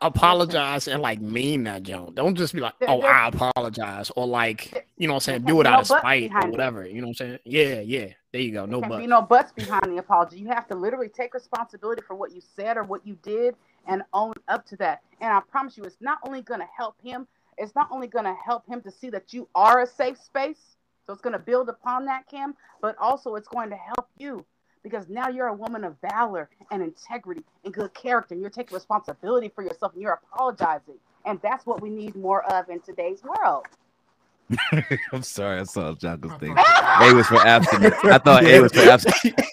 apologize and like mean that Joan. Don't just be like, oh, I apologize, or like, you know what I'm saying, do it out no of spite or whatever. You know what I'm saying? Yeah, yeah. There you go. No there can't but. be no buts behind the apology. You have to literally take responsibility for what you said or what you did and own up to that. And I promise you, it's not only going to help him, it's not only going to help him to see that you are a safe space. So it's going to build upon that, Kim, but also it's going to help you because now you're a woman of valor and integrity and good character. And you're taking responsibility for yourself and you're apologizing. And that's what we need more of in today's world. I'm sorry, I saw Jocko's thing. A was for abstinence. I thought A was for abstinence.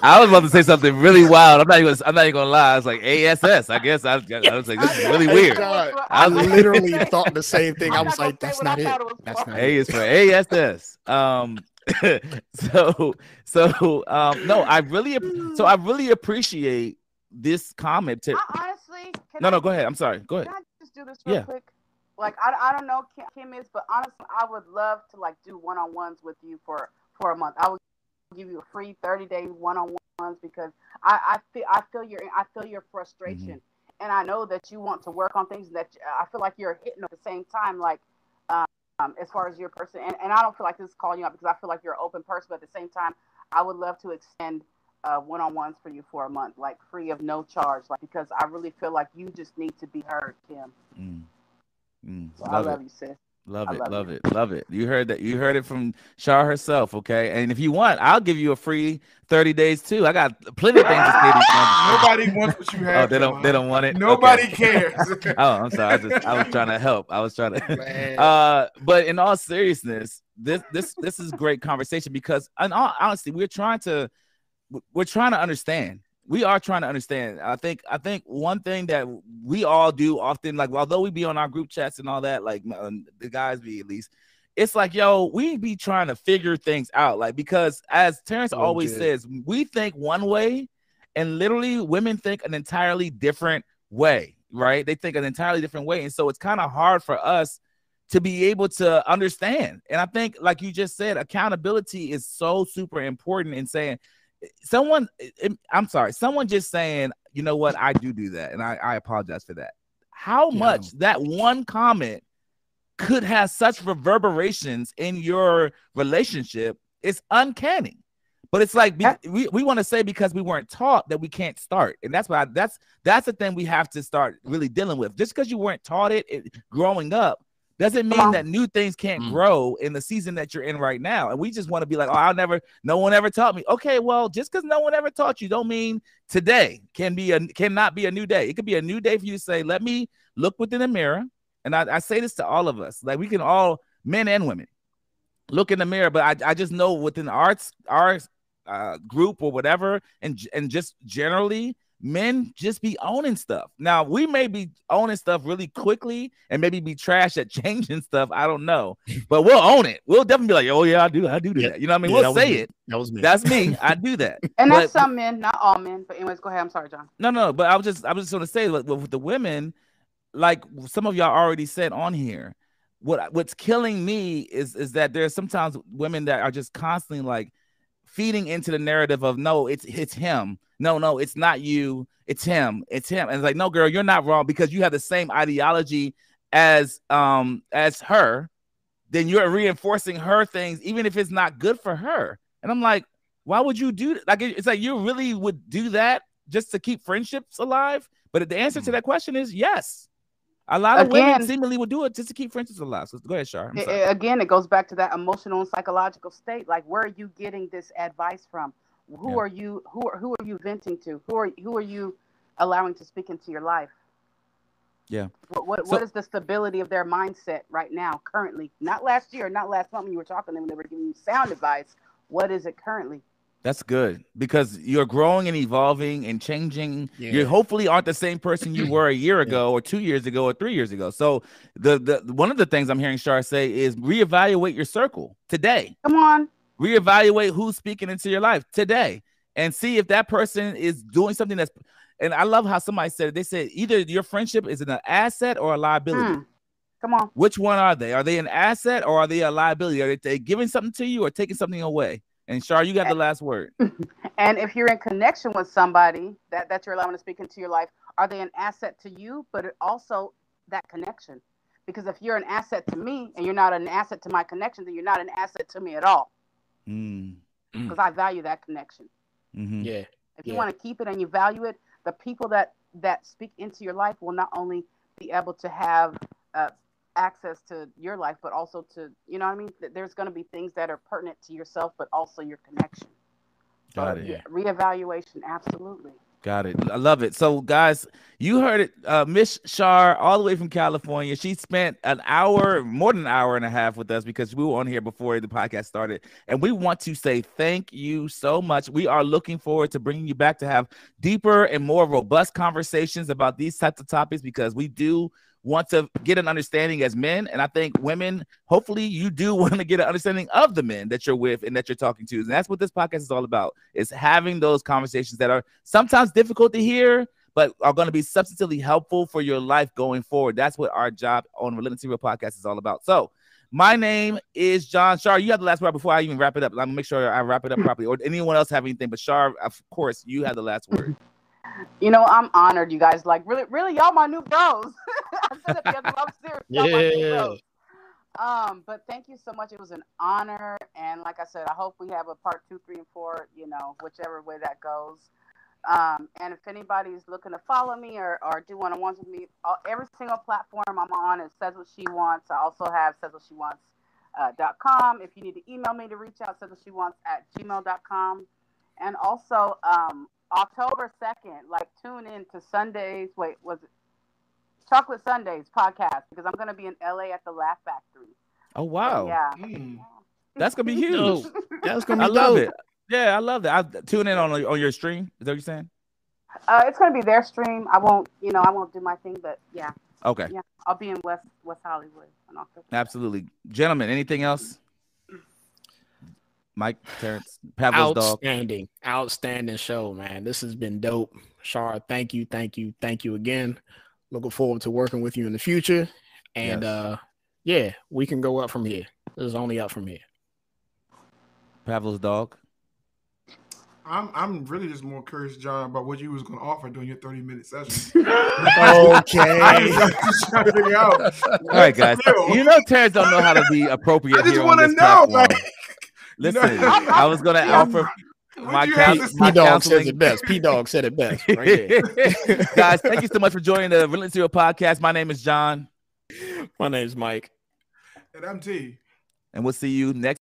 I was about to say something really wild. I'm not even. I'm not even gonna lie. I was like ASS. I guess I, I was like, this is really weird. God, I I literally thought the same thing. I was like, that's not it. thought it was That's not A is for ASS. Um, so so um, no, I really so I really appreciate this comment. To, I honestly, can no, I no, go ahead. I'm sorry. Go ahead. Can I just do this real Yeah. quick? Like I, I don't know Kim, Kim is, but honestly, I would love to like do one on ones with you for for a month. I would give you a free thirty day one on ones because I, I feel I feel your I feel your frustration, and I know that you want to work on things that I feel like you're hitting at the same time. Like um, as far as your person, and, and I don't feel like this is calling you out because I feel like you're an open person, but at the same time, I would love to extend uh, one-on-ones for you for a month, like free of no charge, like because I really feel like you just need to be heard, Kim. Mm. Mm. So I Love love it. you, sis. Love it, love love you. it, love it. You heard that. You heard it from Shar herself, okay? And if you want, I'll give you a free thirty days too. I got plenty of things to say. you. Nobody wants what you have. Oh, they don't. They don't want it. Nobody Okay. cares. Oh, I'm sorry. I just I was trying to help. I was trying to. Uh, but in all seriousness, this this this is great conversation because, in all honesty, we're trying to we're trying to understand. We are trying to understand. I think I think one thing that we all do often, like although we be on our group chats and all that, like uh, the guys be at least, it's like yo, we be trying to figure things out, like because as Terrence Oh, always good. says, we think one way, and literally women think an entirely different way, right? They think an entirely different way, and so it's kind of hard for us to be able to understand. And I think, like you just said, accountability is so super important in saying someone, eh, eh, I'm sorry, someone just saying, you know what, I do do that. And I, I apologize for that. How Yeah. much that one comment could have such reverberations in your relationship is uncanny. But it's like we, we want to say because we weren't taught that we can't start, and that's why that's that's the thing we have to start really dealing with. Just because you weren't taught it, it growing up doesn't mean that new things can't Mm. grow in the season that you're in right now. And we just want to be like, oh, I'll never, no one ever taught me. Okay, well, just because no one ever taught you, don't mean today can be a cannot be a new day. It could be a new day for you to say, let me look within the mirror. And I, I say this to all of us, like we can all, men and women, look in the mirror. But I, I just know within our our uh, group or whatever, and and just generally, men just be owning stuff. Now we may be owning stuff really quickly and maybe be trash at changing stuff. I don't know, but we'll own it. We'll definitely be like, oh yeah, I do, I do do Yeah. that. You know what I mean? Yeah, that we'll say me. it. That was me. That's me. I do that. And that's some men, not all men. But anyways, go ahead. I'm sorry, John. No, no, but I was just I was just gonna say like, with the women, like some of y'all already said on here. What what's killing me is is that there's sometimes women that are just constantly like feeding into the narrative of no, it's it's him. No, no, it's not you. It's him. It's him. And it's like, no, girl, you're not wrong because you have the same ideology as um as her. Then you're reinforcing her things, even if it's not good for her. And I'm like, why would you do that? like it's like you really would do that just to keep friendships alive? But the answer to that question is yes. A lot of women Again- seemingly would do it just to keep friendships alive. So go ahead, Shar. I'm I- sorry. I- again, it goes back to that emotional and psychological state. Like, where are you getting this advice from? Who Yeah. are you? Who are who are you venting to? Who are who are you allowing to speak into your life? Yeah. What what, So- what is the stability of their mindset right now, currently? Not last year, not last month when you were talking to them they were giving you sound advice. What is it currently? That's good because you're growing and evolving and changing. Yeah. You hopefully aren't the same person you were a year ago or two years ago or three years ago. So the the one of the things I'm hearing Shar say is reevaluate your circle today. Come on. Reevaluate who's speaking into your life today and see if that person is doing something that's and I love how somebody said it. They said either your friendship is an asset or a liability. Hmm. Come on. Which one are they? Are they an asset or are they a liability? Are they, they giving something to you or taking something away? And Shar, you got the last word. And if you're in connection with somebody that, that you're allowing to speak into your life, are they an asset to you, but also that connection? Because if you're an asset to me and you're not an asset to my connection, then you're not an asset to me at all. Mm, Because I value that connection. mhm. yeah. If you want to keep it and you value it, the people that that speak into your life will not only be able to have uh, access to your life, but also to you know what I mean. There's going to be things that are pertinent to yourself, but also your connection. So, Got it. yeah, Reevaluation, absolutely. Got it. I love it. So, guys, you heard it. Uh, Miss Shar, all the way from California. She spent an hour, more than an hour and a half with us because we were on here before the podcast started. And we want to say thank you so much. We are looking forward to bringing you back to have deeper and more robust conversations about these types of topics because we do want to get an understanding as men. And I think women, hopefully, you do want to get an understanding of the men that you're with and that you're talking to. And that's what this podcast is all about: is having those conversations that are sometimes difficult to hear, but are going to be substantively helpful for your life going forward. That's what our job on Relentlessly Real Podcast is all about. So. My name is John Shar. You have the last word before I even wrap it up. I'm gonna make sure I wrap it up properly. Or anyone else have anything? But Shar, of course, you have the last word. You know, I'm honored, you guys. Like, really, really, y'all my new bros. I said it the I'm serious. Y'all my new Yeah. Um, but thank you so much. It was an honor, and like I said, I hope we have a part two, three, and four. You know, whichever way that goes. Um, and if anybody's looking to follow me or, or do one on ones with me, all, every single platform I'm on is says what she wants. I also have says what she wants uh, dot com. If you need to email me to reach out, says what she wants at gmail.com. And also um, October 2nd, like tune in to Sundays. Wait, was it Chocolate Sundaes podcast? Because I'm going to be in LA at the Laugh Factory. Oh wow, Yeah. Mm. that's gonna be huge. That's gonna be I love it. Yeah, I love that. I tune in on on your stream. Is that what you're saying? Uh, it's going to be their stream. I won't, you know, I won't do my thing, but yeah, Okay, yeah, I'll be in West West Hollywood on October. absolutely, gentlemen. Anything else? Mike, Terrence, Pavlov's dog. Outstanding, outstanding show, man. This has been dope. Shar, thank you, thank you, thank you again. Looking forward to working with you in the future. And Yes. uh yeah, we can go up from here. This is only up from here. Pavlov's dog. I'm I'm really just more curious, John, about what you was going to offer during your 30 minute session. Okay. I'm just trying to figure out. All right, guys. You know Terrence don't know how to be appropriate I just here on want to know, platform. like, Listen, you I was gonna offer what my you count- my P Dog counseling- says it best. P Dog said it best. Right guys. Thank you so much for joining the Relentlessly Real podcast. My name is John, My name is Mike. And I'm T. and we'll see you next.